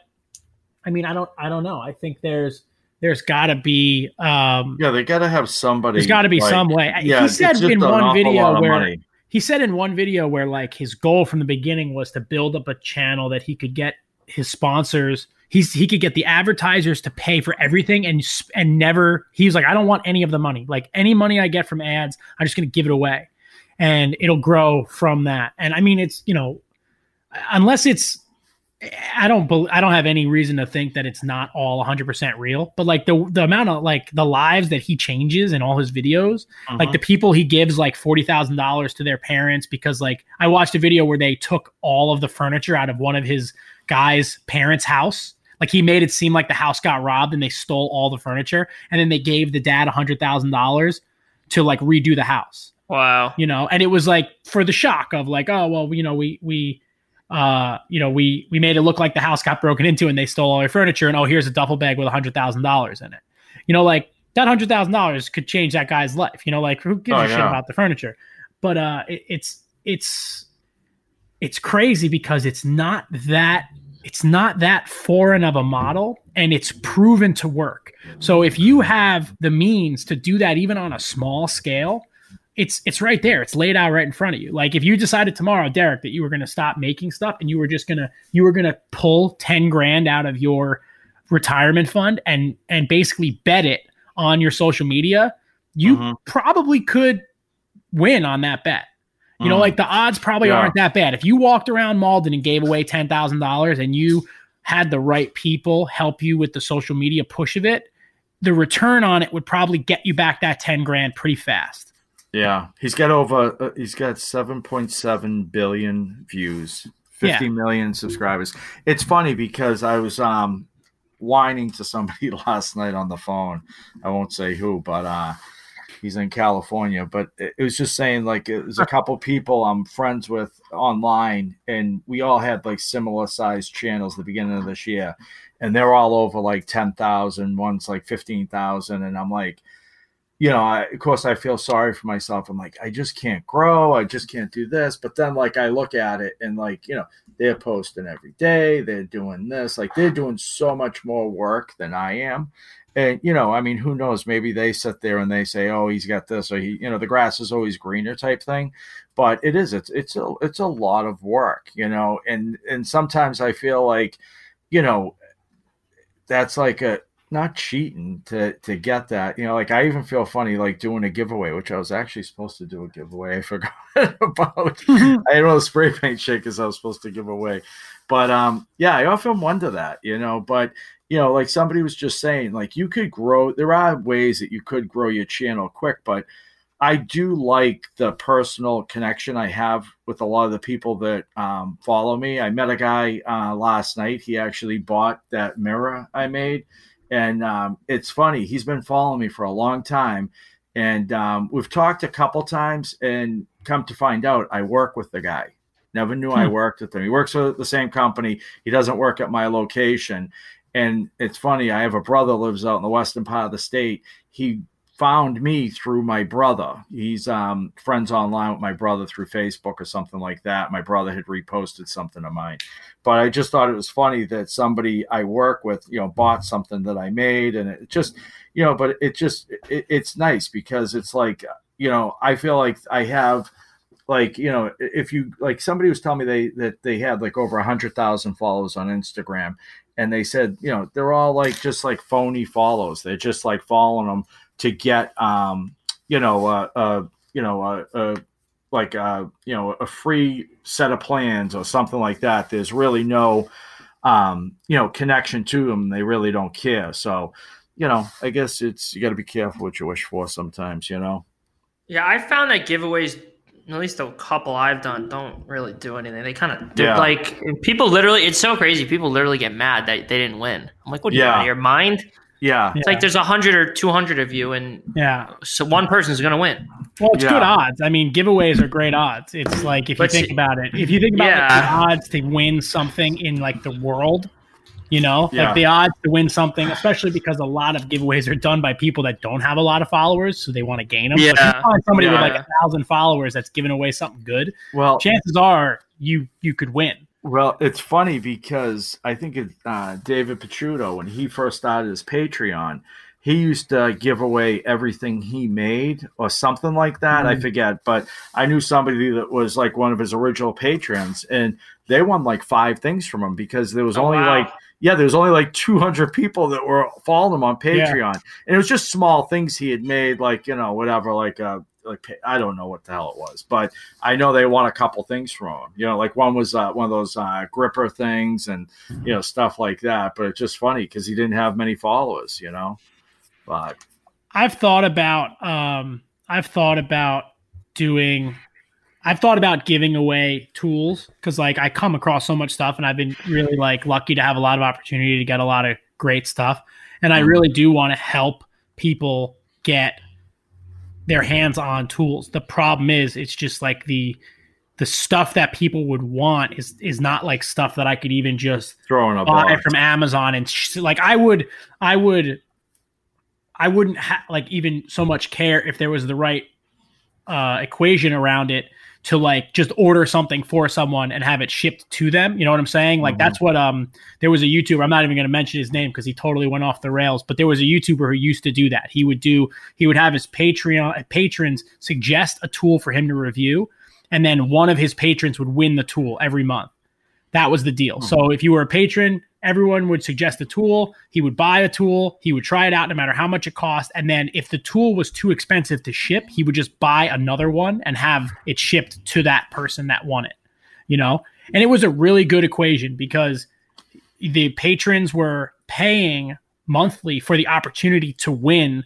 i mean i don't i don't know i think there's there's got to be um yeah. They got to have somebody. there's got to be like- some way Yeah, he said in one video where money. he said in one video where like his goal from the beginning was to build up a channel that he could get his sponsors. He's he could get the advertisers to pay for everything and and never He's like I don't want any of the money. Like any money I get from ads I'm just going to give it away. And it'll grow from that. And I mean it's you know unless it's I don't bel I don't have any reason to think that it's not all 100% real but like the the amount of like the lives that he changes in all his videos like the uh-huh. people he gives like $40,000 to their parents because like I watched a video where they took all of the furniture out of one of his guys parents house. Like he made it seem like the house got robbed and they stole all the furniture and then they gave the dad a $100,000 to like redo the house. Wow. you know and it was like for the shock of like oh well you know we we uh you know we we made it look like the house got broken into and they stole all our furniture and oh here's a duffel bag with a hundred thousand dollars in it. You know like that hundred thousand dollars could change that guy's life. You know like who gives Oh, a shit about the furniture? But uh it, it's it's it's crazy because it's not that it's not that foreign of a model and it's proven to work so if you have the means to do that even on a small scale it's it's right there. It's laid out right in front of you. Like if you decided tomorrow, Derek, that you were going to stop making stuff and you were just gonna you were gonna pull ten grand out of your retirement fund and and basically bet it on your social media, you Mhm. probably could win on that bet. You know, Mm. like the odds probably Yeah. aren't that bad. If you walked around Malden and gave away ten thousand dollars and you had the right people help you with the social media push of it, the return on it would probably get you back that ten grand pretty fast. Yeah, he's got over. Uh, he's got seven point seven billion views, fifty million subscribers. It's funny because I was um whining to somebody last night on the phone. I won't say who, but uh he's in California. But it, was just saying like it was a couple people I'm friends with online, and we all had like similar sized channels the beginning of this year, and they're all over like ten thousand. One's like fifteen thousand, and I'm like you know, I, of course, I feel sorry for myself. I'm like, I just can't grow. I just can't do this. But then, like, I look at it and, like, you know, they're posting every day. They're doing this. Like, they're doing so much more work than I am. And, you know, I mean, who knows? Maybe they sit there and they say, oh, he's got this, or he, you know, the grass is always greener type thing. But it is, it's, it's a, it's a lot of work, you know, and, and sometimes I feel like, you know, that's like a, not cheating to to get that. You know, like I even feel funny like doing a giveaway, which I was actually supposed to do a giveaway. I forgot about. I had all the spray paint shakers I was supposed to give away, but um, yeah, I often wonder that. You know, but you know, like somebody was just saying, like you could grow. There are ways that you could grow your channel quick, but I do like the personal connection I have with a lot of the people that um, follow me. I met a guy uh, last night. He actually bought that mirror I made and um, it's funny he's been following me for a long time and um, we've talked a couple times and come to find out i work with the guy never knew i Hmm. worked with him he works for the same company he doesn't work at my location and it's funny i have a brother lives out in the western part of the state. He found me through my brother. He's um, friends online with my brother through facebook or something like that. My brother had reposted something of mine. But I just thought it was funny that somebody I work with, you know, bought something that I made, and it just, you know, but it just, it, it's nice because it's like, you know, I feel like I have, like, you know, if you like somebody was telling me they that they had like over a hundred thousand followers on Instagram, and they said, you know, they're all like just like phony follows. They're just like following them to get, um, you know, uh, uh you know, uh, uh like uh you know a free set of plans or something like that. There's really no um you know connection to them they really don't care. So you know i guess it's you got to be careful what you wish for sometimes you know? Yeah, I found that giveaways, at least a couple I've done, don't really do anything. They kind of Yeah. like people literally. It's so crazy. People literally get mad that they didn't win. I'm like, what are you Yeah. out of your mind? yeah It's like there's a hundred or two hundred of you, and Yeah. so one person's gonna win. Well, it's Yeah. good odds. I mean, giveaways are great odds. It's like if you But think see- about it, if you think about like, Yeah. the odds to win something in like the world, you know, Yeah. like the odds to win something, especially because a lot of giveaways are done by people that don't have a lot of followers, so they want to gain them. So if you Yeah. find somebody with like a thousand followers that's giving away something good, well chances are you you could win. Well, it's funny because I think it, uh, David Picciuto, when he first started his Patreon, he used to give away everything he made or something like that. I Mhm. forget, but I knew somebody that was like one of his original patrons, and they won like five things from him because there was Oh, only wow. like yeah, there was only like 200 people that were following him on Yeah. Patreon, and it was just small things he had made, like you know whatever, like uh like I don't know what the hell it was, but I know they won a couple things from him. You know, like one was uh, one of those uh, gripper things, and you know stuff like that. But it's just funny because he didn't have many followers. You know, but I've thought about um I've thought about doing I've thought about giving away tools because like I come across so much stuff and I've been really like lucky to have a lot of opportunity to get a lot of great stuff. And I Mhm. really do want to help people get their hands on tools. The problem is it's just like the the stuff that people would want is is not like stuff that I could even just throwing a buy box. from Amazon and sh- like I would I would I wouldn't ha- like even so much care if there was the right uh, equation around it to like just order something for someone and have it shipped to them. You know what I'm saying? Like Mhm. that's what um there was a YouTuber. I'm not even going to mention his name because he totally went off the rails. But there was a YouTuber who used to do that. He would do he would have his Patreon patrons suggest a tool for him to review, and then one of his patrons would win the tool every month. That was the deal. So if you were a patron, everyone would suggest a tool. He would buy a tool. He would try it out no matter how much it cost. And then if the tool was too expensive to ship, he would just buy another one and have it shipped to that person that won it. You know? And it was a really good equation because the patrons were paying monthly for the opportunity to win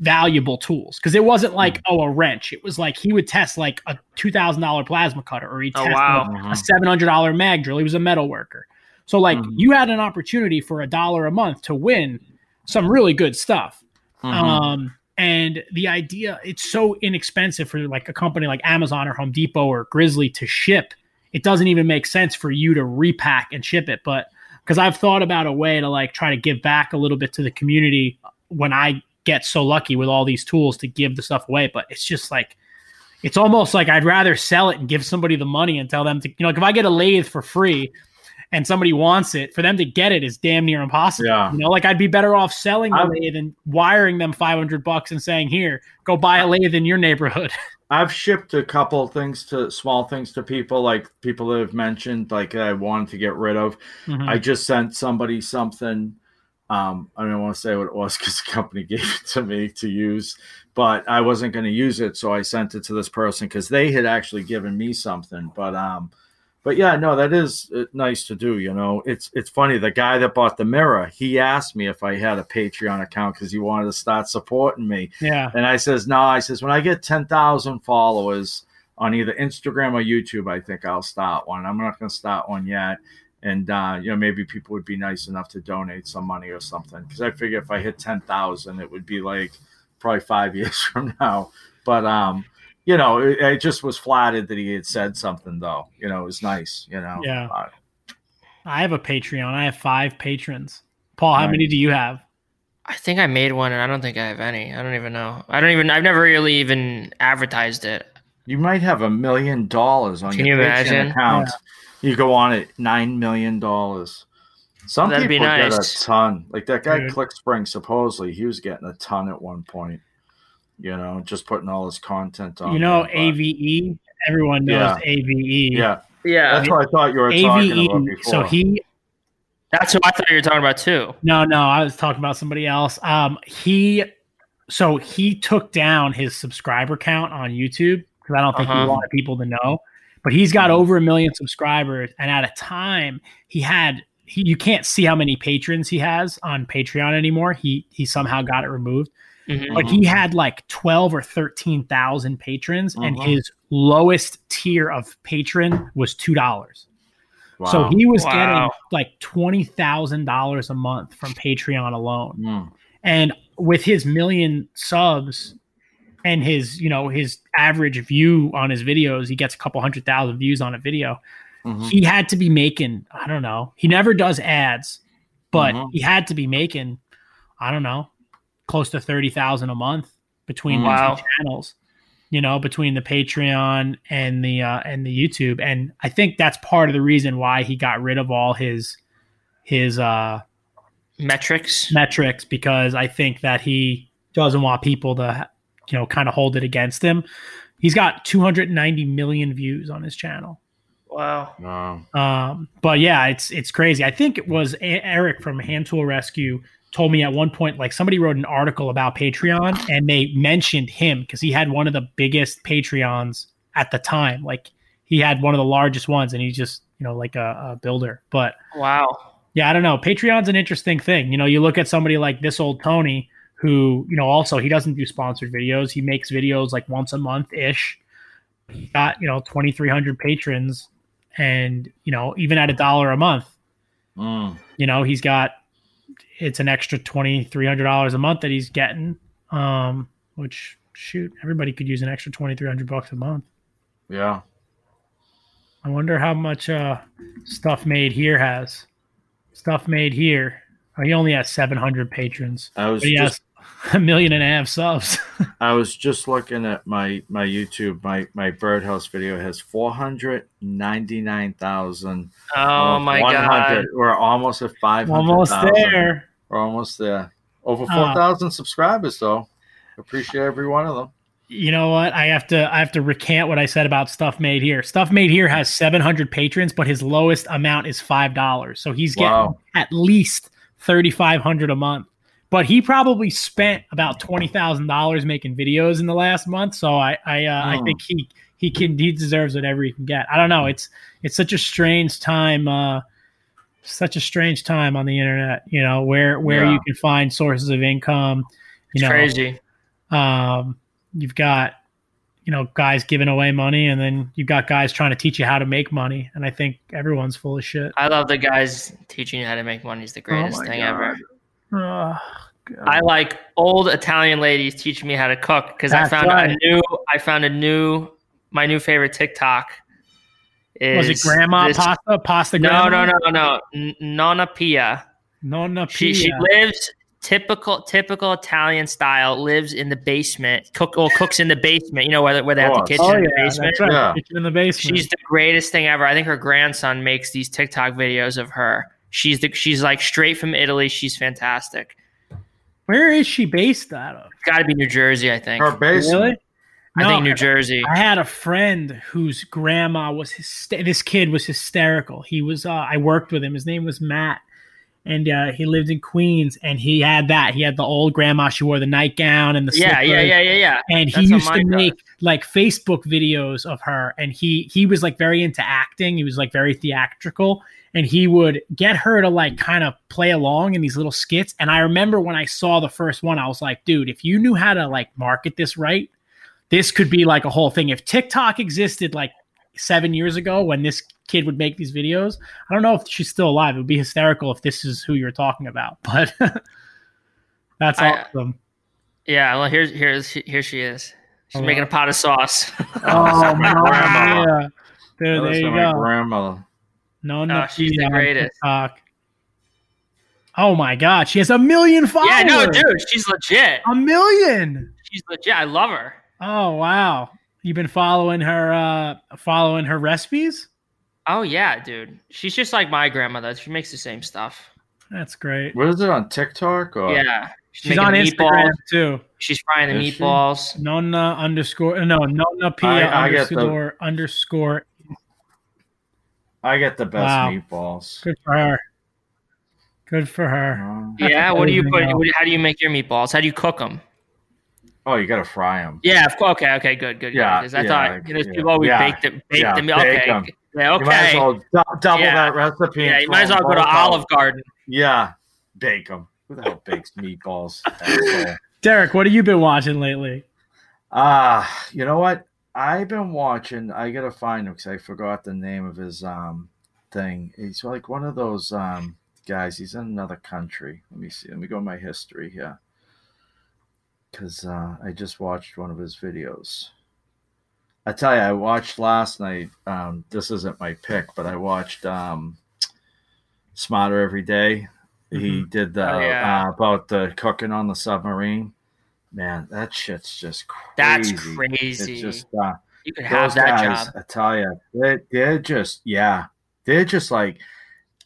valuable tools because it wasn't like oh a wrench it was like he would test like a $2000 plasma cutter or he Oh, tested wow. Mm-hmm. a seven hundred dollar mag drill. He was a metal worker. So like Mhm. you had an opportunity for a dollar a month to win some really good stuff. Mhm. Um, and the idea it's so inexpensive for like a company like Amazon or Home Depot or Grizzly to ship. It doesn't even make sense for you to repack and ship it. But because I've thought about a way to like try to give back a little bit to the community when I get so lucky with all these tools to give the stuff away. But it's just like it's almost like I'd rather sell it and give somebody the money and tell them to, you know, like if I get a lathe for free and somebody wants it, for them to get it is damn near impossible. Yeah. You know, like I'd be better off selling the I'm- lathe and wiring them 500 bucks and saying, here, go buy a lathe in your neighborhood. I've shipped a couple things to small things to people, like people that have mentioned, like I wanted to get rid of. Mhm. I just sent somebody something. Um, I don't want to say what it was because the company gave it to me to use, but I wasn't going to use it, so I sent it to this person because they had actually given me something. But um, but yeah, no, that is uh, nice to do. You know, it's it's funny. The guy that bought the mirror, he asked me if I had a Patreon account because he wanted to start supporting me. yeah. And I says, no, I says, when I get 10,000 followers on either Instagram or YouTube, I think I'll start one. I'm not going to start one yet. And, uh, you know, maybe people would be nice enough to donate some money or something. Because I figure if I hit 10,000, it would be like probably five years from now. But, um, you know, it, I just was flattered that he had said something, though. You know, it was nice, you know. Yeah. Uh, I have a Patreon. I have five patrons. Paul, how Right. many do you have? I think I made one, and I don't think I have any. I don't even know. I don't even. I've never really even advertised it. you might have a million dollars on Can your you Patreon imagine? account. You go on it nine million dollars. Some That'd be people get a ton. Like that guy Dude. ClickSpring, supposedly he was getting a ton at one point. You know, just putting all his content on. You know, there, AVE. Everyone knows Yeah. AVE. Yeah, Yeah, that's what I thought you were talking about before. So he that's who I thought you were talking about too. No, no, I was talking about somebody else. Um, he, so he took down his subscriber count on YouTube because I don't think Uh-huh. he wanted people to know. But he's got over a million subscribers, and at a time he had he, you can't see how many patrons he has on Patreon anymore. He he somehow got it removed, Mhm. but he had like twelve or thirteen thousand patrons, and Mhm. his lowest tier of patron was two dollars. Wow. So he was Wow. getting like twenty thousand dollars a month from Patreon alone, Mm. and with his million subs and his you know his average view on his videos, he gets a couple hundred thousand views on a video. Mhm. He had to be making I don't know. He never does ads, but Mhm. he had to be making I don't know close to thirty thousand a month between the Wow. two channels. You know, between the Patreon and the uh, and the YouTube, and I think that's part of the reason why he got rid of all his his uh Metrics. metrics because I think that he doesn't want people to, you know, kind of hold it against him. He's got 290 million views on his channel. Wow. No. Um, but yeah, it's it's crazy. I think it was A- Eric from Hand Tool Rescue told me at one point, like somebody wrote an article about Patreon and they mentioned him because he had one of the biggest Patreons at the time. Like he had one of the largest ones, and he's just you know like a, a builder. But Wow. yeah, I don't know. Patreon's an interesting thing. You know, you look at somebody like this old Tony, who, you know, also he doesn't do sponsored videos. He makes videos like once a month ish. He got, you know, 2,300 patrons. And, you know, even at a dollar a month, Mm. you know, he's got, it's an extra $2,300 a month that he's getting. Um, which, shoot, everybody could use an extra 2,300 bucks a month. Yeah. I wonder how much uh, stuff made here has. Stuff made here. Oh, he only has 700 patrons. I was just has a million and a half subs. I was just looking at my my YouTube. My my birdhouse video has four hundred ninety nine thousand. Oh my god. We're almost at five hundred. Almost there. We're almost there. Over Uh, four thousand subscribers though. Appreciate every one of them. You know what? I have to I have to recant what I said about Stuff Made Here. Stuff Made Here has 700 patrons, but his lowest amount is $5. So he's getting Wow. at least 3500 a month. But he probably spent about $20,000 making videos in the last month, so I I uh, I Hmm. think he he can he deserves whatever he can get. I don't know. It's it's such a strange time uh such a strange time on the internet, you know, where where Yeah. you can find sources of income, you It's know. crazy. Um, you've got, you know, guys giving away money, and then you've got guys trying to teach you how to make money. And I think everyone's full of shit. I love the guys teaching you how to make money is the greatest Oh thing God. ever. Ugh, Oh. I like old Italian ladies teaching me how to cook because I That's found a new I found a new my new favorite TikTok is was it grandma this- pasta? Pasta? No, grandma? no, no, no. Nonna Pia. Nonna She she lives typical typical Italian style. Lives in the basement. Cook well cooks in the basement. You know where where they have the Oh, kitchen Oh in yeah, basement. that's right. Yeah. Kitchen in the basement. She's the greatest thing ever. I think her grandson makes these TikTok videos of her. She's the she's like straight from Italy. She's fantastic. Where is she based out of? Got to be New Jersey, I think. Her basement. Really? I think New Jersey. I had a friend whose grandma was hyster- this kid was hysterical. He was uh, I worked with him. His name was Matt, and uh, he lived in Queens. And he had that. He had the old grandma. She wore the nightgown and the Yeah, yeah, slippers. yeah, yeah, yeah. And he That's what used to mine does. make like Facebook videos of her. And he he was like very into acting. He was like very theatrical. And he would get her to like kind of play along in these little skits. And I remember when I saw the first one, I was like, dude, if you knew how to like market this right, this could be like a whole thing. If TikTok existed like seven years ago when this kid would make these videos, I don't know if she's still alive. It would be hysterical if this is who you're talking about. But that's I- uh, awesome. Yeah, well, here's here's here she is. She's Oh, making a pot of sauce. Oh, my my grandma. yeah. That Dude, there you my go. grandmother. No, no, Oh, she's the on greatest. TikTok. Oh my god, she has a million followers. yeah, no, dude, she's legit. a million. She's legit. I love her. Oh wow, you've been following her, uh following her recipes. Oh yeah, dude. She's just like my grandmother. She makes the same stuff. That's great. What is it on TikTok or Yeah. She's, She's on the Instagram meatballs. too. She's frying the Is she? meatballs. Nonna underscore no Nonna Pia I- I the- underscore underscore. I get the best Wow. meatballs. Good for her. Good for her. Uh, Yeah. What do you put? amazing. what- How do you make your meatballs? How do you cook them? oh, you gotta fry them. Yeah. Of course. Okay. Okay. Good. Good. Yeah, Because I yeah, thought you know, yeah, people always yeah, bake them. Bake yeah, them. bake Okay. 'em. Yeah. You might as Okay. well dou- double Yeah. that recipe. Yeah. You might as well go to both out. Olive Garden. Yeah, bake them. Who the hell bakes meatballs? Derek, what have you been watching lately? Ah, you know what? I've been watching. I gotta find him because I forgot the name of his um thing. He's like one of those um guys. He's in another country. Let me see. Let me go my history here. Because uh, I just watched one of his videos. I tell you, I watched last night. Um, this isn't my pick, but I watched um, Smarter Every Day. He did the Oh, yeah. uh, about the cooking on the submarine. Man, that shit's just crazy. That's It's crazy. just uh, you could have those that guys. job. I tell you, they're, they're just yeah, they're just like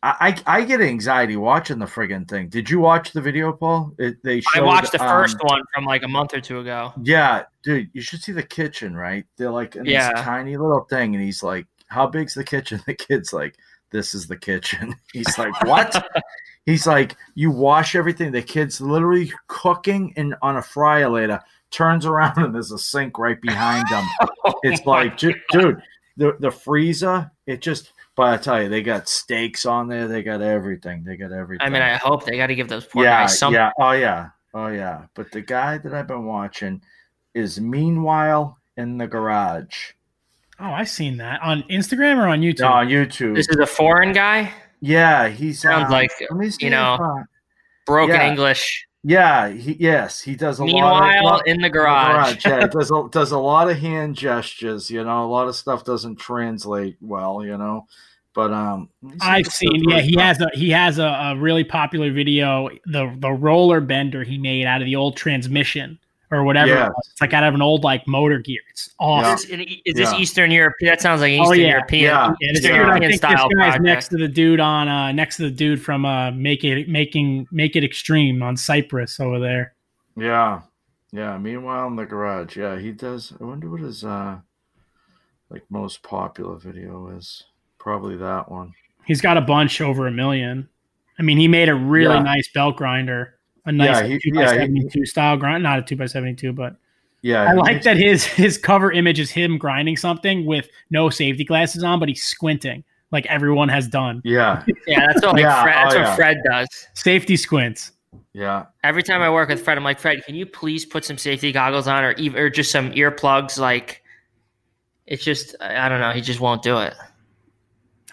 I, I get anxiety watching the friggin' thing. Did you watch the video, Paul? It, they I watched the first um, one from like a month or two ago. Yeah, dude, you should see the kitchen, right? They're like in Yeah. this tiny little thing, and he's like, "How big's the kitchen?" The kid's like, "This is the kitchen." He's like, "What?" he's like, "You wash everything." The kid's literally cooking in on a fryer later. Turns around and there's a sink right behind him. Oh it's like, ju- dude, the the freezer. It just. But I tell you, they got steaks on there. They got everything. They got everything. I mean, I hope they got to give those poor yeah, guys some. yeah, oh yeah, oh yeah. But the guy that I've been watching is Meanwhile in the Garage. Oh, I've seen that on Instagram or on YouTube. No, on YouTube. This is a foreign guy. Yeah, he Sounds um, like, let me see you know, Broken Yeah. English. yeah, he, yes, he does a lot. Meanwhile, in the in the garage. yeah, does a, does a lot of hand gestures. You know, a lot of stuff doesn't translate well. You know, but um, let me see I've seen. Yeah, he one. has a he has a, a really popular video. The the roller bender he made out of the old transmission or whatever. Yeah. it. It's like out of an old like motor gear. It's awesome. Is this, is this Yeah. Eastern European? That sounds like an Oh, Eastern yeah. European. Yeah. Yeah, this Yeah. dude, I European think this style guy's project. next to the dude on uh next to the dude from uh Make It Making Make It Extreme on Cyprus over there. Yeah. Yeah. Meanwhile in the garage. Yeah, he does. I wonder what his uh like most popular video is. Probably that one. He's got a bunch over a million. I mean, he made a really Yeah. nice belt grinder, a nice Yeah, he- two by yeah, he- seventy two style grind, not a two by seventy two, but Yeah. I like that his his cover image is him grinding something with no safety glasses on, but he's squinting like everyone has done. Yeah. Yeah, that's what like Yeah, Fred, that's oh, what yeah. Fred does. Safety squints. Yeah. Every time I work with Fred, I'm like, Fred, can you please put some safety goggles on, or even or just some earplugs? Like, it's just I I don't know. He just won't do it.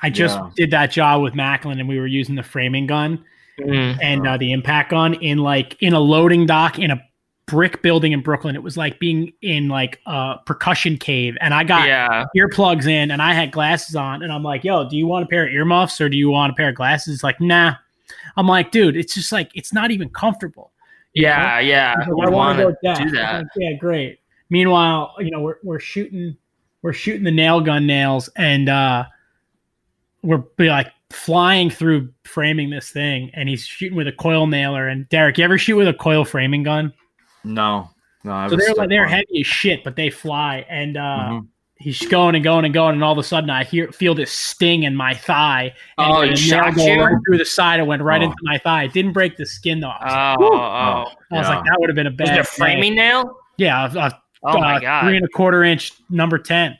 I just Yeah. did that job with Macklin, and we were using the framing gun Mm. and uh, the impact gun in like in a loading dock in a brick building in Brooklyn. It was like being in like a percussion cave, and I got Yeah, earplugs in and I had glasses on and I'm like, yo, do you want a pair of earmuffs or do you want a pair of glasses? It's like, nah. I'm like, dude, it's just like it's not even comfortable. You know? yeah, yeah. Like, I want to go to deaf. do that? like, yeah, great. Meanwhile, you know, we're we're shooting we're shooting the nail gun nails and uh we're be like flying through framing this thing and he's shooting with a coil nailer and Derek, you ever shoot with a coil framing gun? No. No. I So they're like they're on- heavy as shit, but they fly and uh Mhm. he's going and going and going, and all of a sudden I hear feel this sting in my thigh. And Oh, the he nail shocked go you? right through the side. It went right Oh. into my thigh. It didn't break the skin though. I was, Oh, like, oh. I was Yeah. like, that would have been a Was bad. it a day. framing nail? Yeah, a, a, Oh my uh, god. three and a quarter inch number ten.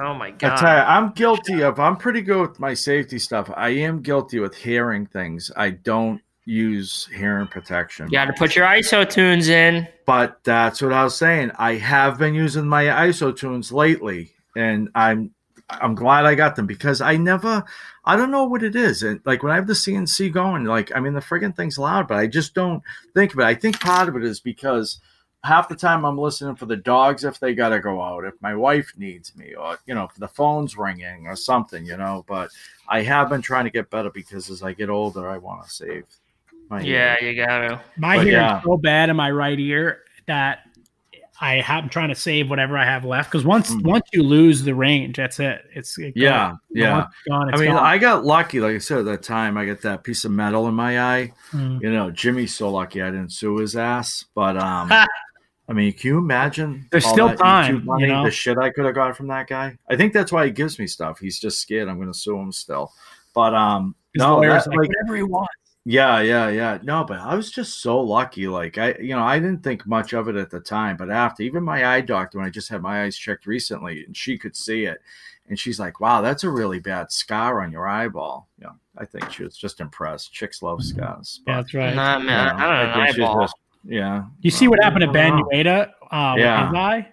Oh my I god. tell you, I'm guilty of. I'm pretty good with my safety stuff. I am guilty with hearing things. I don't use hearing protection. You got to put your ISOtunes in. But that's what I was saying. I have been using my ISOtunes lately, and I'm I'm glad I got them because I never I don't know what it is. And like when I have the CNC going, like I mean the friggin' thing's loud, but I just don't think of it. I think part of it is because half the time I'm listening for the dogs if they gotta go out, if my wife needs me, or you know, if the phone's ringing or something, you know. But I have been trying to get better because as I get older, I want to save. My Yeah, ear. you got to. My But hearing's yeah. so bad in my right ear that I have, I'm trying to save whatever I have left because once Mhm. once you lose the range, that's it. It's it Yeah, goes. yeah. It's gone, it's I mean, gone. I got lucky, like I said at that time. I got that piece of metal in my eye. Mm. You know, Jimmy's so lucky I didn't sue his ass. But um, I mean, can you imagine? There's still time, YouTube money, you know? the shit I could have got from that guy. I think that's why he gives me stuff. He's just scared I'm going to sue him still. But um, His no, lawyer's that, like, like, whatever he wants. yeah, yeah, yeah. No, but I was just so lucky. Like I, you know, I didn't think much of it at the time, but after, even my eye doctor, when I just had my eyes checked recently, and she could see it, and she's like, "Wow, that's a really bad scar on your eyeball." You know, I think she was just impressed. Chicks love scars. Yeah, that's right. Nah, you know, I don't know. think she's Eyeball. just- yeah. You see what happened to Ben Wow. Uyeda uh, with Yeah. his eye?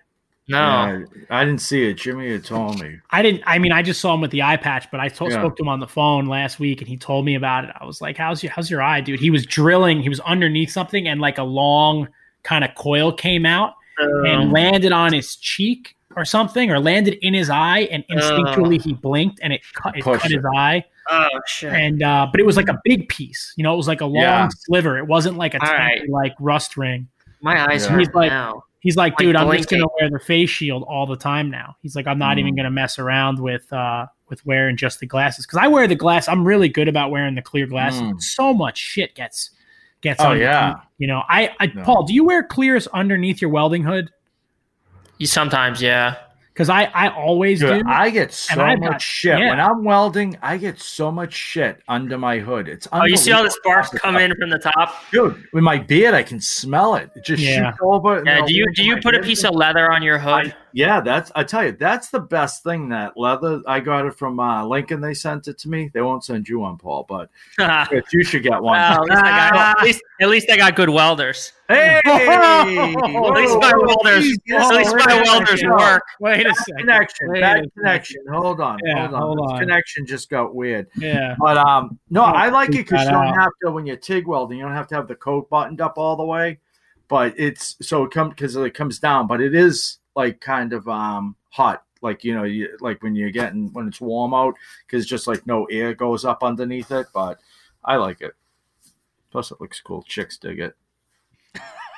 No. Yeah, I didn't see it. Jimmy had told me. I didn't. I mean, I just saw him with the eye patch, but I told, Yeah. spoke to him on the phone last week, and he told me about it. I was like, "How's your How's your eye, dude?" He was drilling. He was underneath something, and like a long kind of coil came out and Um, landed on his cheek or something, or landed in his eye, and instinctually he blinked, and it cut, it cut it. his eye. oh shit. And uh, but it was like a big piece. You know, it was like a long Yeah. sliver. It wasn't like a tiny, right. like rust ring. My eyes Yeah. hurt He's like- now. He's like, Like dude, I'm just gonna wear the face shield all the time now. He's like, I'm not even Mm. gonna mess around with uh with wearing just the glasses because I wear the glass. I'm really good about wearing the clear glasses. Mm. So much shit gets gets. Oh, on your yeah. teeth. you know. I, I No. Paul, do you wear clears underneath your welding hood? You sometimes, yeah. Because I I always Dude, do. I get so much got- shit yeah. when I'm welding. I get so much shit under my hood. It's Oh, you see all the unbelievable. sparks come in from the top? dude. With my beard, I can smell it. It just Yeah. shoots over. Yeah. Do you do you put a piece of leather on your hood? Yeah, that's I tell you, that's the best thing. That leather, I got it from uh, Lincoln. They sent it to me. They won't send you one, Paul, but you should get one. at, least I got, at, least, at least I got good welders. hey, At least my welders- Jesus. at least my welders work. Wait a second. connection. Bad connection. Hold on. Yeah, hold on. hold This on. connection just got weird. Yeah. But um, no, Oh, I like it because you don't out. have to when you're TIG welding, you don't have to have the coat buttoned up all the way. But it's so it comes because it comes down, but it is like kind of um hot, like you know, you like when you're getting when it's warm out because just like no air goes up underneath it. But I like it. Plus, it looks cool. Chicks dig it.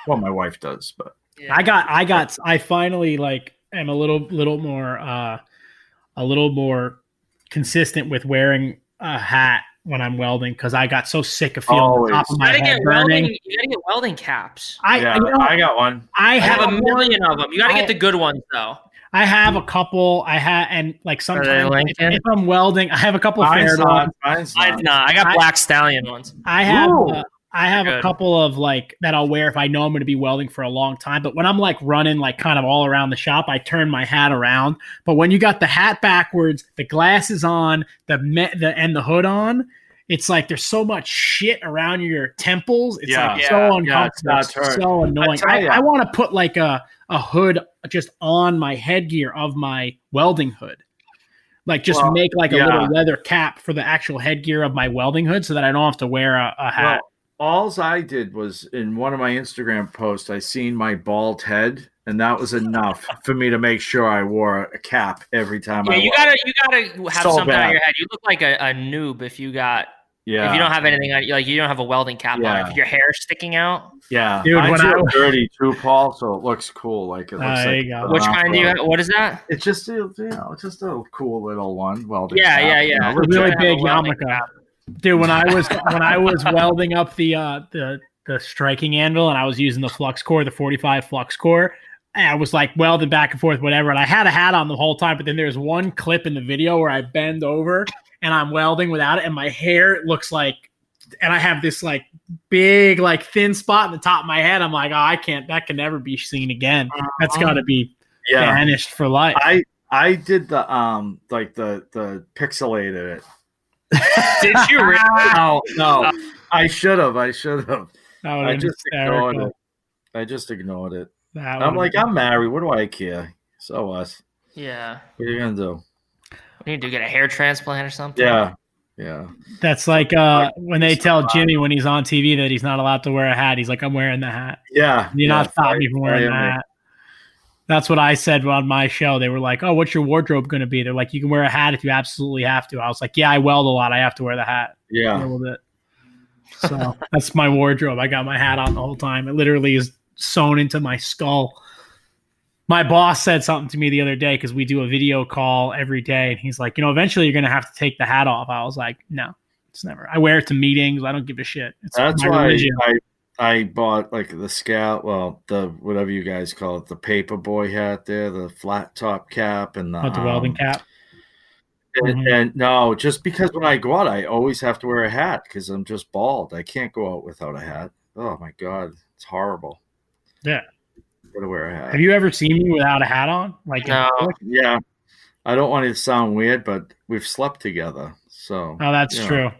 well, my wife does, but I got I got I finally like am a little little more uh a little more consistent with wearing a hat when I'm welding because I got so sick of feeling the top Always. of You my gotta head get burning. welding. You gotta get welding caps. I yeah, you know, I got one. I I have have a million of them. You gotta I- get the good ones though. I have a couple. I have and like sometimes if, if I'm welding, I have a couple of Mine's fair not. Mine's Mine's not. not. I got I- black stallion ones. I have Ooh. uh, I have a couple of like that I'll wear if I know I'm going to be welding for a long time. But when I'm like running like kind of all around the shop, I turn my hat around. But when you got the hat backwards, the glasses on, the me- the and the hood on, it's like there's so much shit around your temples. It's Yeah. like Yeah. so Yeah, uncomfortable, it's it's so annoying. tell I. I want to put like a a hood just on my headgear of my welding hood. Like just Well, make like a yeah. little leather cap for the actual headgear of my welding hood, so that I don't have to wear a, a hat. Well, alls I did was in one of my Instagram posts, I seen my bald head, and that was enough for me to make sure I wore a cap every time. Yeah, I you wore- gotta you gotta have So something on your head. You look like a, a noob if you got Yeah, if you don't have anything on like you don't have a welding cap on. If your hair's sticking out. yeah, Dude, Mine's when I- real dirty too, Paul. So it looks cool. Like it looks Ah, like you go. Which kind do you have? What is that? It's just a, you know, just a cool little one. Welding. Yeah, cap, yeah, you yeah. know, a legit. really big welding yarmulke. Dude, when I was when I was welding up the uh the the striking anvil and I was using the flux core, the 45 flux core, I was like welding back and forth, whatever. And I had a hat on the whole time, but then there's one clip in the video where I bend over and I'm welding without it, and my hair looks like and I have this like big, like thin spot in the top of my head. I'm like, oh, I can't that can never be seen again. That's gotta be Yeah, banished for life. I I did the um like the the pixelated it. Did you really? No, no, I should have. I should have. I been just ignored it. I just ignored it. I'm like, been- I'm married. What do I care? So what? Yeah. What are you gonna do? We need to get a hair transplant or something. Yeah, yeah. That's like uh, when they tell Jimmy when he's on TV that he's not allowed to wear a hat. He's like, I'm wearing the hat. Yeah, You're yeah, not stopping me from wearing I the hat. That's what I said on my show. They were like, "Oh, what's your wardrobe going to be?" They're like, "You can wear a hat if you absolutely have to." I was like, "Yeah, I weld a lot. I have to wear the hat." Yeah, Deal with it. So that's my wardrobe. I got my hat on the whole time. It literally is sewn into my skull. My boss said something to me the other day because we do a video call every day, and he's like, "You know, eventually you're going to have to take the hat off." I was like, "No, it's never. I wear it to meetings. I don't give a shit. It's that's why. I I bought like the scout, well, the whatever you guys call it, the paper boy hat there, the flat top cap, and the, With the welding um, cap. And, Mhm. and no, just because when I go out, I always have to wear a hat because I'm just bald. I can't go out without a hat. Oh my god, it's horrible. Yeah. Gotta wear a hat. Have you ever seen me without a hat on? Like, No. Yeah, I don't want it to sound weird, but we've slept together, so oh, that's Yeah. true.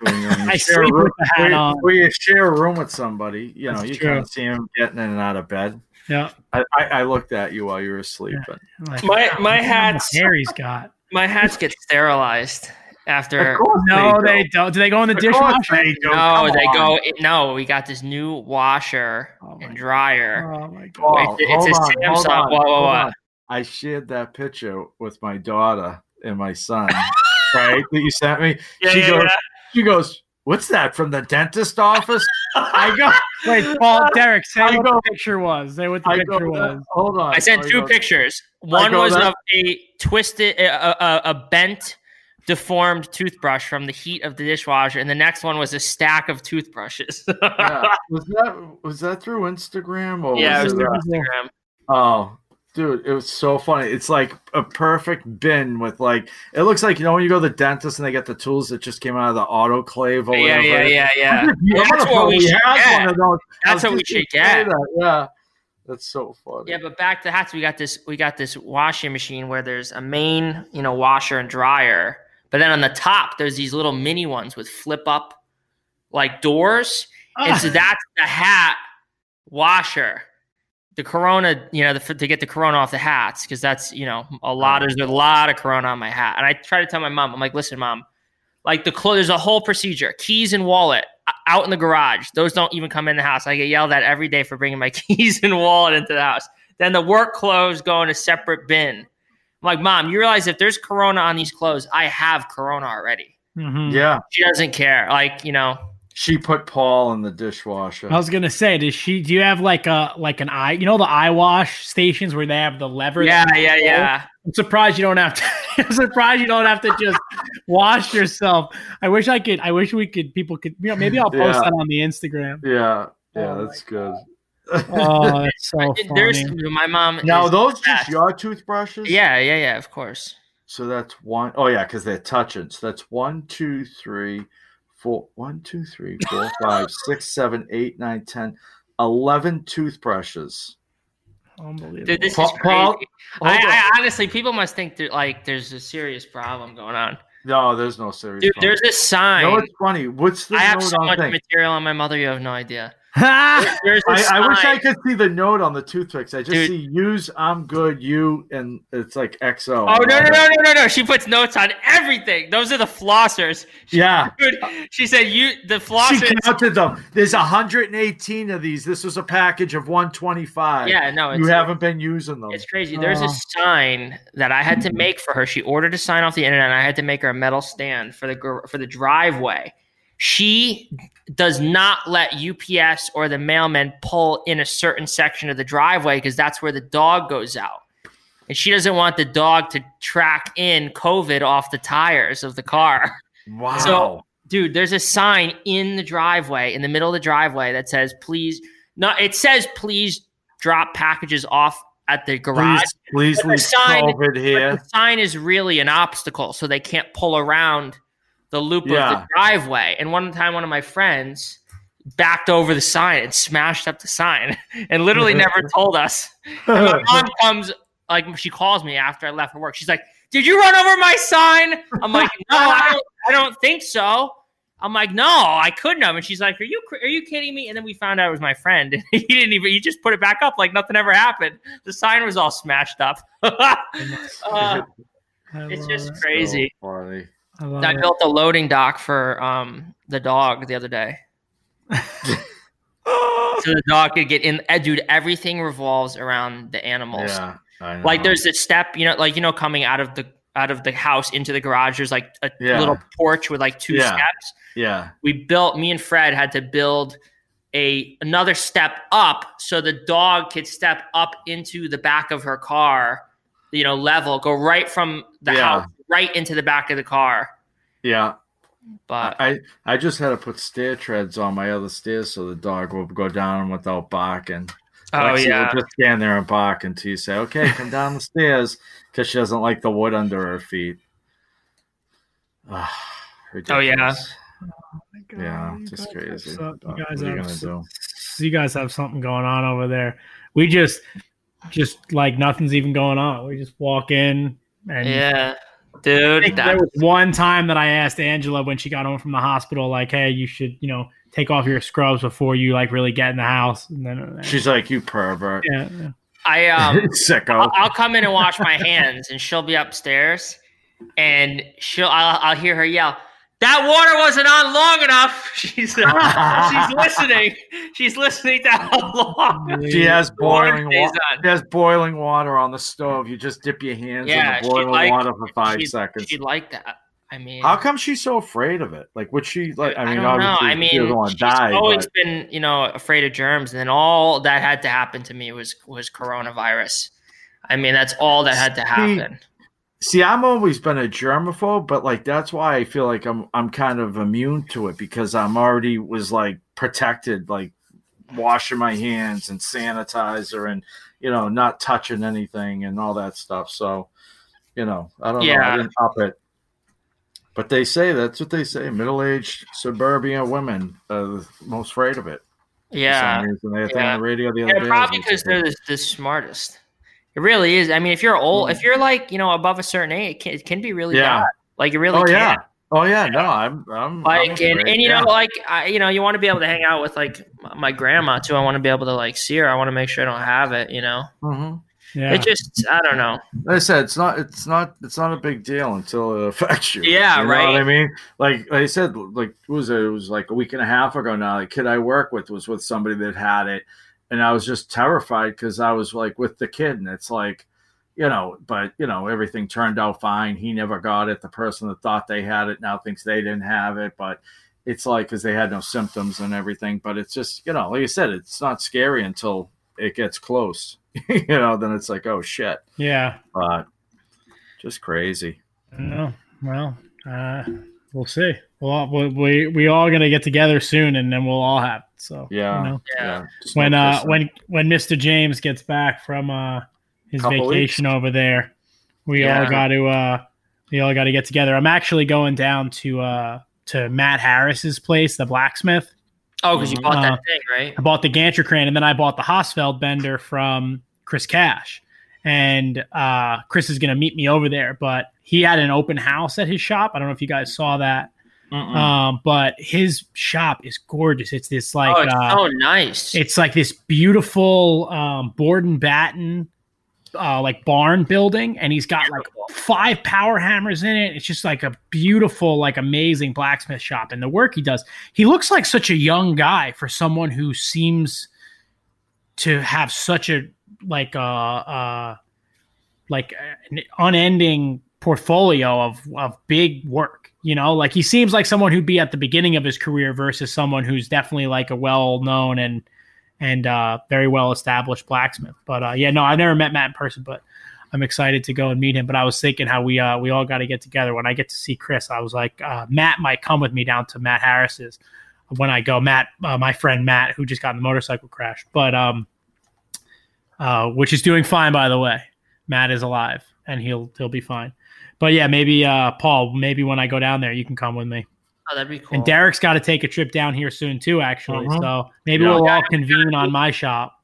When you I share a sleep room- with the hat on. when you share a room with somebody, you know, you true. can't see him getting in and out of bed. Yeah. I, I, I looked at you while you were asleep. Yeah. Like, My- "Wow, my look how much hat's- hair he's got. My hats get sterilized after. of No, they do. don't. Do they go in the Of dishwasher? they. No, Come they on. go. No, we got this new washer Oh and dryer. Oh my oh, god. Oh, It's- it's a hold on, hold Samsung. Whoa, whoa, hold whoa. on. I shared that picture with my daughter and my son, right? That you sent me. Yeah, she yeah, goes, yeah. She goes, "What's that from the dentist office?" I go, Wait, Paul, Derek, say I what go- the picture was. Say what the I picture go, was. hold on. I sent I two go, pictures. One go was that- of a twisted, a, a, a bent deformed toothbrush from the heat of the dishwasher, and the next one was a stack of toothbrushes. Yeah. Was that was that through Instagram or yeah, it was was through Instagram. Oh, dude, it was so funny. It's like a perfect bin with like it looks like you know when you go to the dentist and they get the tools that just came out of the autoclave or Yeah, whatever. yeah, yeah, yeah. That's what we should get. one of those. I was That's what we should get. that, Yeah, that's so funny. Yeah, but back to hats, we got this. We got this washing machine where there's a main, you know, washer and dryer, but then on the top there's these little mini ones with flip up, like doors, ah. and so that's the hat washer. The Corona, you know, the, to get the Corona off the hats because that's you know a lot. There's a lot of Corona on my hat, and I try to tell my mom, I'm like, listen, mom, like the clothes. There's a whole procedure: keys and wallet out in the garage. Those don't even come in the house. I get yelled at every day for bringing my keys and wallet into the house. Then the work clothes go in a separate bin. I'm like, mom, you realize if there's Corona on these clothes, I have Corona already. Mhm. yeah, She doesn't care. Like, you know, she put Paul in the dishwasher. I was gonna say, does she? Do you have like a like an eye? You know the eye wash stations where they have the lever. yeah, yeah, pull? yeah. I'm surprised you don't have to. I'm surprised you don't have to just wash yourself. I wish I could. I wish we could. People could. You know, maybe I'll post Yeah. that on the Instagram. yeah, yeah, Oh that's good. Oh, that's so There's funny. my mom. now those the just your toothbrushes? Yeah, yeah, yeah. Of course. So that's one oh yeah, because they're touching. So that's one, two, three, four, one, two, three, four, five, six, seven, eight, nine, ten, eleven toothbrushes. Unbelievable. Dude, this Paul- is crazy. Paul, I. I honestly, people must think that like there's a serious problem going on. no, there's no serious. Dude, problem. there's a sign. No, it's funny? What's the I have so on much thing? material on my mother. You have no idea. Ha! I, I wish I could see the note on the toothpicks. I just Dude. see use, I'm good, you, and it's like XO. Oh no no no no no no! She puts notes on everything. Those are the flossers. Yeah. Dude, she said you the flossers. She counted them. There's 118 of these. This was a package of 125. Yeah, no, you haven't been using them. it's crazy. There's Oh. a sign that I had to make for her. She ordered a sign off the internet. and I had to make her a metal stand for the for the driveway. She does not let UPS or the mailman pull in a certain section of the driveway because that's where the dog goes out. And she doesn't want the dog to track in COVID off the tires of the car. Wow. So, dude, there's a sign in the driveway, in the middle of the driveway that says, please, no, it says, please drop packages off at the garage. please, please the sign- COVID here. the sign is really an obstacle, so they can't pull around the loop of the driveway. And one time, one of my friends backed over the sign and smashed up the sign and literally never told us. And my mom comes, like, she calls me after I left for work. She's like, Did you run over my sign? I'm like, No, I don't, I don't think so. I'm like, no, I couldn't have. And she's like, are you are you kidding me? And then we found out it was my friend. And he didn't even. He just put it back up like nothing ever happened. The sign was all smashed up. Uh, it's just crazy. So funny. I I built a loading dock for um the dog the other day. so the dog could get in. Uh, dude, everything revolves around the animals. Yeah. Like there's a step, you know, like you know, coming out of the out of the house into the garage. There's like a Yeah. little porch with like two Yeah. steps. Yeah. We built. Me and Fred had to build a another step up so the dog could step up into the back of her car. You know, level, go right from the Yeah. house right into the back of the car. Yeah. But I, I just had to put stair treads on my other stairs so the dog will go down without barking. oh Lexi yeah, just stand there and bark until you say, "Okay, come down the stairs," because she doesn't like the wood under her feet. Ah, Oh, yeah. ridiculous. God, Yeah, you just guys crazy. some- you guys have some- you guys have something going on over there. We just, just like nothing's even going on. We just walk in and yeah, I dude. think that- there was one time that I asked Angela when she got home from the hospital, like, "Hey, you should, you know, take off your scrubs before you like really get in the house." And then uh, She's like, "You pervert, yeah, yeah. I um, sicko." I'll, I'll come in and wash my hands, and she'll be upstairs, and she'll I'll, I'll hear her yell, "That water wasn't on long enough." She's uh, she's listening. She's listening to how long. She has boiling water. on. She has boiling water on the stove. You just dip your hands Yeah, in the boiling like- water for 5 She- seconds. She'd like that. I mean, How come she's so afraid of it? Like, would she like? I mean, I, mean, don't know. I mean, doesn't she's die. always but- been, you know, afraid of germs, and then all that had to happen to me was was coronavirus. I mean, that's all that had to happen. See, I'm always been a germaphobe, but like that's why I feel like I'm I'm kind of immune to it because I'm already was like protected, like washing my hands and sanitizer and you know not touching anything and all that stuff. So, you know, I don't know. Yeah. I didn't up it, but they say that's what they say. Middle-aged suburban women are the most afraid of it. Yeah. They had Yeah. on the radio the other Yeah, day. probably because they're the, the smartest. It really is. I mean, if you're old, if you're like you know above a certain age, it can, it can be really Yeah. bad. Like it really Oh can. yeah. Oh yeah. No, I'm. I'm I'm Like and, and you yeah. know like I, you know you want to be able to hang out with like my grandma too. I want to be able to like see her. I want to make sure I don't have it. You know, Mhm. Yeah. it just I don't know. Like I said, it's not it's not it's not a big deal until it affects you. Yeah, you know right. What I mean, like, like I said, like what was it? It was like a week and a half ago now. The kid I work with was with somebody that had it, and I was just terrified because I was like with the kid, and it's like, you know, but you know, everything turned out fine. He never got it. The person that thought they had it now thinks they didn't have it, but it's like because they had no symptoms and everything. But it's just you know, like I said, it's not scary until it gets close. you know, then it's like, oh shit yeah. but just crazy. No. Well, uh, we'll see. Well, we we we all gonna get together soon, and then we'll all have. So Yeah. you know, Yeah. when uh when when Mr. James gets back from uh his Couple vacation over there, we Yeah. all got to uh we all got to get together. I'm actually going down to uh to Matt Harris's place, the blacksmith. Oh, because you bought Uh, that thing, right? I bought the Gantry crane and then I bought the Hossfeld bender from Chris Cash. And uh, Chris is going to meet me over there, but he had an open house at his shop. I don't know if you guys saw that. Um, but his shop is gorgeous. It's this like oh, it's uh, so nice. it's like this beautiful um, board and batten uh, like barn building, and he's got like five power hammers in it. It's just like a beautiful, like amazing blacksmith shop, and the work he does. He looks like such a young guy for someone who seems to have such a like uh uh like an unending portfolio of of big work. You know, like he seems like someone who'd be at the beginning of his career versus someone who's definitely like a well known and and uh, very well established blacksmith. But uh, yeah, no, I've never met Matt in person, but I'm excited to go and meet him. But I was thinking how we uh, we all got to get together. When I get to see Chris, I was like, uh, Matt might come with me down to Matt Harris's when I go. Matt, uh, my friend Matt, who just got in the motorcycle crash, but um, uh, which is doing fine by the way. Matt is alive and he'll he'll be fine. But yeah, maybe uh, Paul, maybe when I go down there, you can come with me. oh, that'd be cool. And Derek's got to take a trip down here soon too, actually. Mhm. So maybe Yeah. we'll all convene on my shop.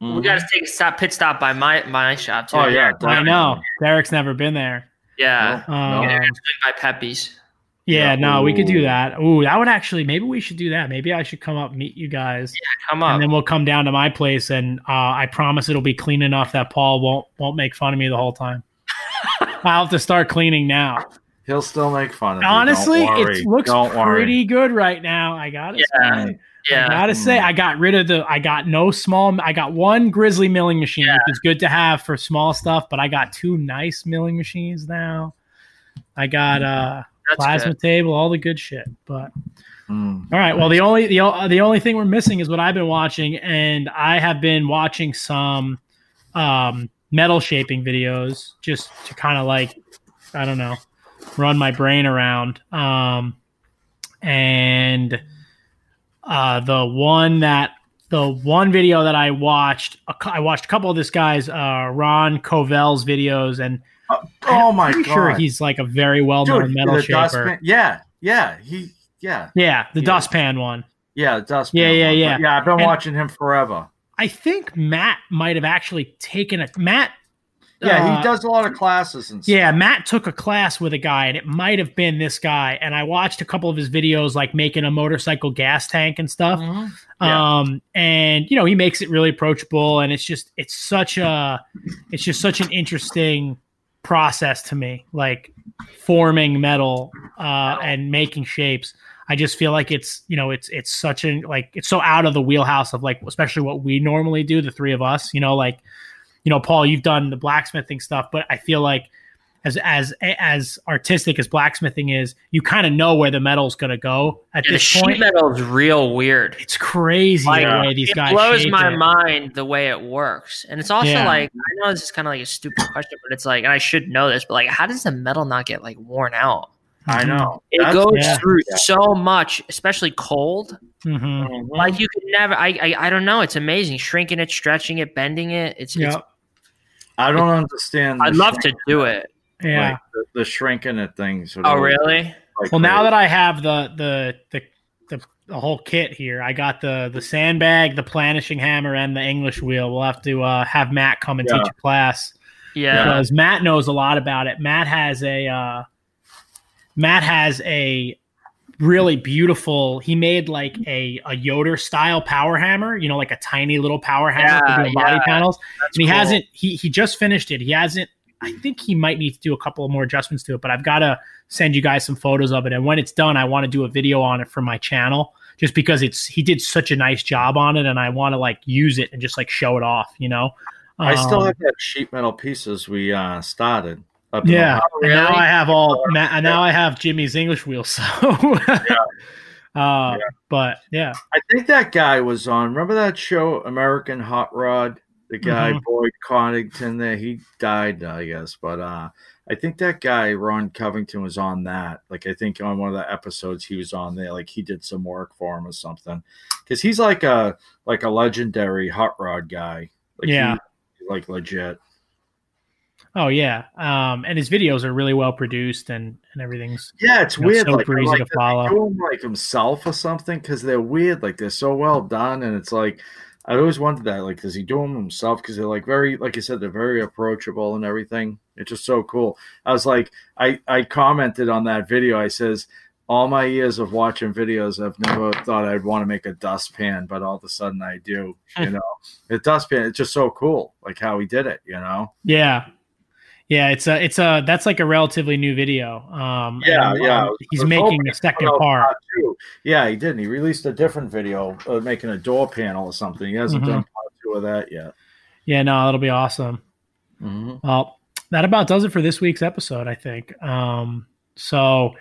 we got to take a stop, pit stop by my my shop too. Oh yeah, I know Derek's never been there. yeah. Um, Yeah, by Pepe's. yeah, Yeah. no, we could do that. Ooh, that would actually maybe we should do that. Maybe I should come up meet you guys, Yeah, Come up. and then we'll come down to my place, and uh, I promise it'll be clean enough that Paul won't won't make fun of me the whole time. I'll have to start cleaning now. He'll still make fun of you. Honestly, Don't worry. it looks Don't worry. pretty good right now. I gotta Yeah. say. I gotta say, I got rid of the. I got no small. I got one Grizzly milling machine, Yeah. which is good to have for small stuff. But I got two nice milling machines now. I got uh That's plasma good. table, all the good shit. But Mm. all right, well the only the the only thing we're missing is what I've been watching, and I have been watching some um metal shaping videos just to kind of like I don't know run my brain around. Um, and uh, the one that the one video that I watched, I watched a couple of this guy's uh, Ron Covell's videos, and Oh my I'm god! sure he's like a very well known metal shaper. Yeah, yeah, he, yeah, Yeah, the Yeah. dustpan one. yeah, dustpan. Yeah, yeah, one. yeah. But yeah, I've been And- watching him forever. I think Matt might have actually taken a Matt. Yeah, uh, he does a lot of classes and stuff. Yeah, Matt took a class with a guy, and it might have been this guy. And I watched a couple of his videos, like making a motorcycle gas tank and stuff. Mhm. Yeah. Um, and you know, he makes it really approachable, and it's just it's such a it's just such an interesting process to me, like forming metal uh, and making shapes. I just feel like it's you know it's it's such a like it's so out of the wheelhouse of like especially what we normally do, the three of us. You know, like you know, Paul, you've done the blacksmithing stuff, but I feel like as as as artistic as blacksmithing is, you kind of know where the metal's going to go at Yeah, this sheet point. metal is real weird. It's crazy Like, the way these it guys blows my it. mind the way it works, and it's also Yeah. like I know this is kind of like a stupid question, but it's like, and I should know this, but like, how does the metal not get like worn out? I know. It That's- goes yeah. through so much, especially cold. Mhm. Mhm. Like you could never. I, I I don't know. It's amazing. Shrinking it, stretching it, bending it. It's. it's I don't understand. I'd love to do it. Yeah. like, the, the shrinking it things. Oh really? Well, now that I have the the the the, the whole kit here, I got the the sandbag, the planishing hammer, and the English wheel. We'll have to uh, have Matt come and Yeah. teach a class Yeah. because Matt knows a lot about it. Matt has a uh, Matt has a really beautiful. He made like a a Yoder style power hammer. You know, like a tiny little power hammer Yeah, for doing body yeah. panels. That's and he cool. hasn't. He he just finished it. He hasn't. I think he might need to do a couple of more adjustments to it, but I've got to send you guys some photos of it. And when it's done, I want to do a video on it for my channel, just because it's he did such a nice job on it, and I want to like use it and just like show it off. You know. I still Um, have that sheet metal pieces we uh, started. Up in Yeah, Ohio. and now I have all. ma- and now I have Jimmy's English wheel. So, uh, but yeah, I think that guy was on. Remember that show, American Hot Rod? The guy Mhm. Boyd Coddington. There, he died, I guess. But uh, I think that guy Ron Covington was on that. Like I think on one of the episodes he was on there. Like he did some work for him or something. Because he's like a like a legendary hot rod guy. Like Yeah. he- like legit. Oh yeah, um, and his videos are really well produced and and everything's Yeah, it's You know, weird. super like, easy like, to follow. do 'em, like himself or something because they're weird. Like they're so well done, and it's like I always wondered that. Like, does he do them himself? Because they're like very, like you said, they're very approachable and everything. It's just so cool. I was like, I I commented on that video. I says. All my years of watching videos, I've never thought I'd want to make a dustpan, but all of a sudden I do. You know, the dustpan, it's just so cool, like how he did it. You know, yeah. Yeah, it's a, it's a, that's like a relatively new video. Um, Yeah, and, yeah. um, he's making the second part. two. Yeah, he didn't. He released a different video uh, making a door panel or something. He hasn't Mhm. done part two of that yet. Yeah, no, that'll be awesome. Mhm. Well, that about does it for this week's episode, I think. Um, so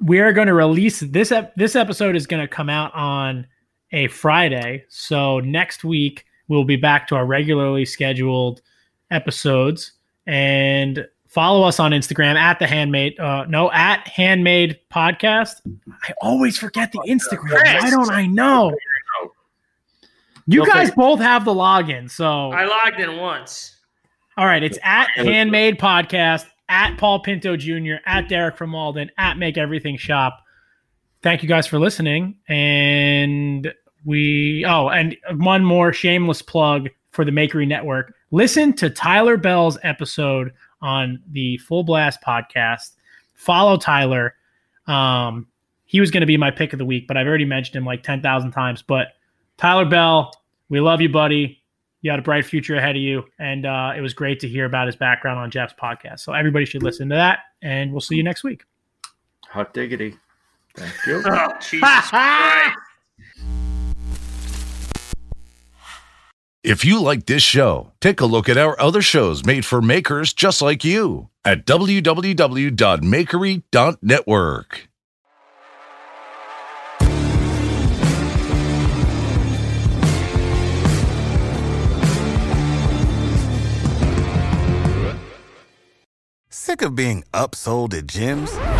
we are going to release this. Ep- this episode is going to come out on a Friday. So next week we'll be back to our regularly scheduled episodes and follow us on Instagram at the handmade. Uh, no, at handmade podcast. I always forget the Instagram. Why don't I know? You guys both have the login, so I logged in once. all right, it's at Handmade Podcast, at Paul Pinto Jr., at Derek from Malden, at Make Everything Shop. Thank you guys for listening. And we, oh, and one more shameless plug for the Makery Network. Listen to Tyler Bell's episode on the Full Blast podcast. Follow Tyler. Um, he was going to be my pick of the week, but I've already mentioned him like 10,000 times. But Tyler Bell, we love you, buddy you got a bright future ahead of you. And uh, it was great to hear about his background on Jeff's podcast. So everybody should listen to that. And we'll see you next week. Hot diggity. Thank you. Oh, Jesus Christ. If you like this show, take a look at our other shows made for makers just like you at www.makery.network. Sick of being upsold at gyms?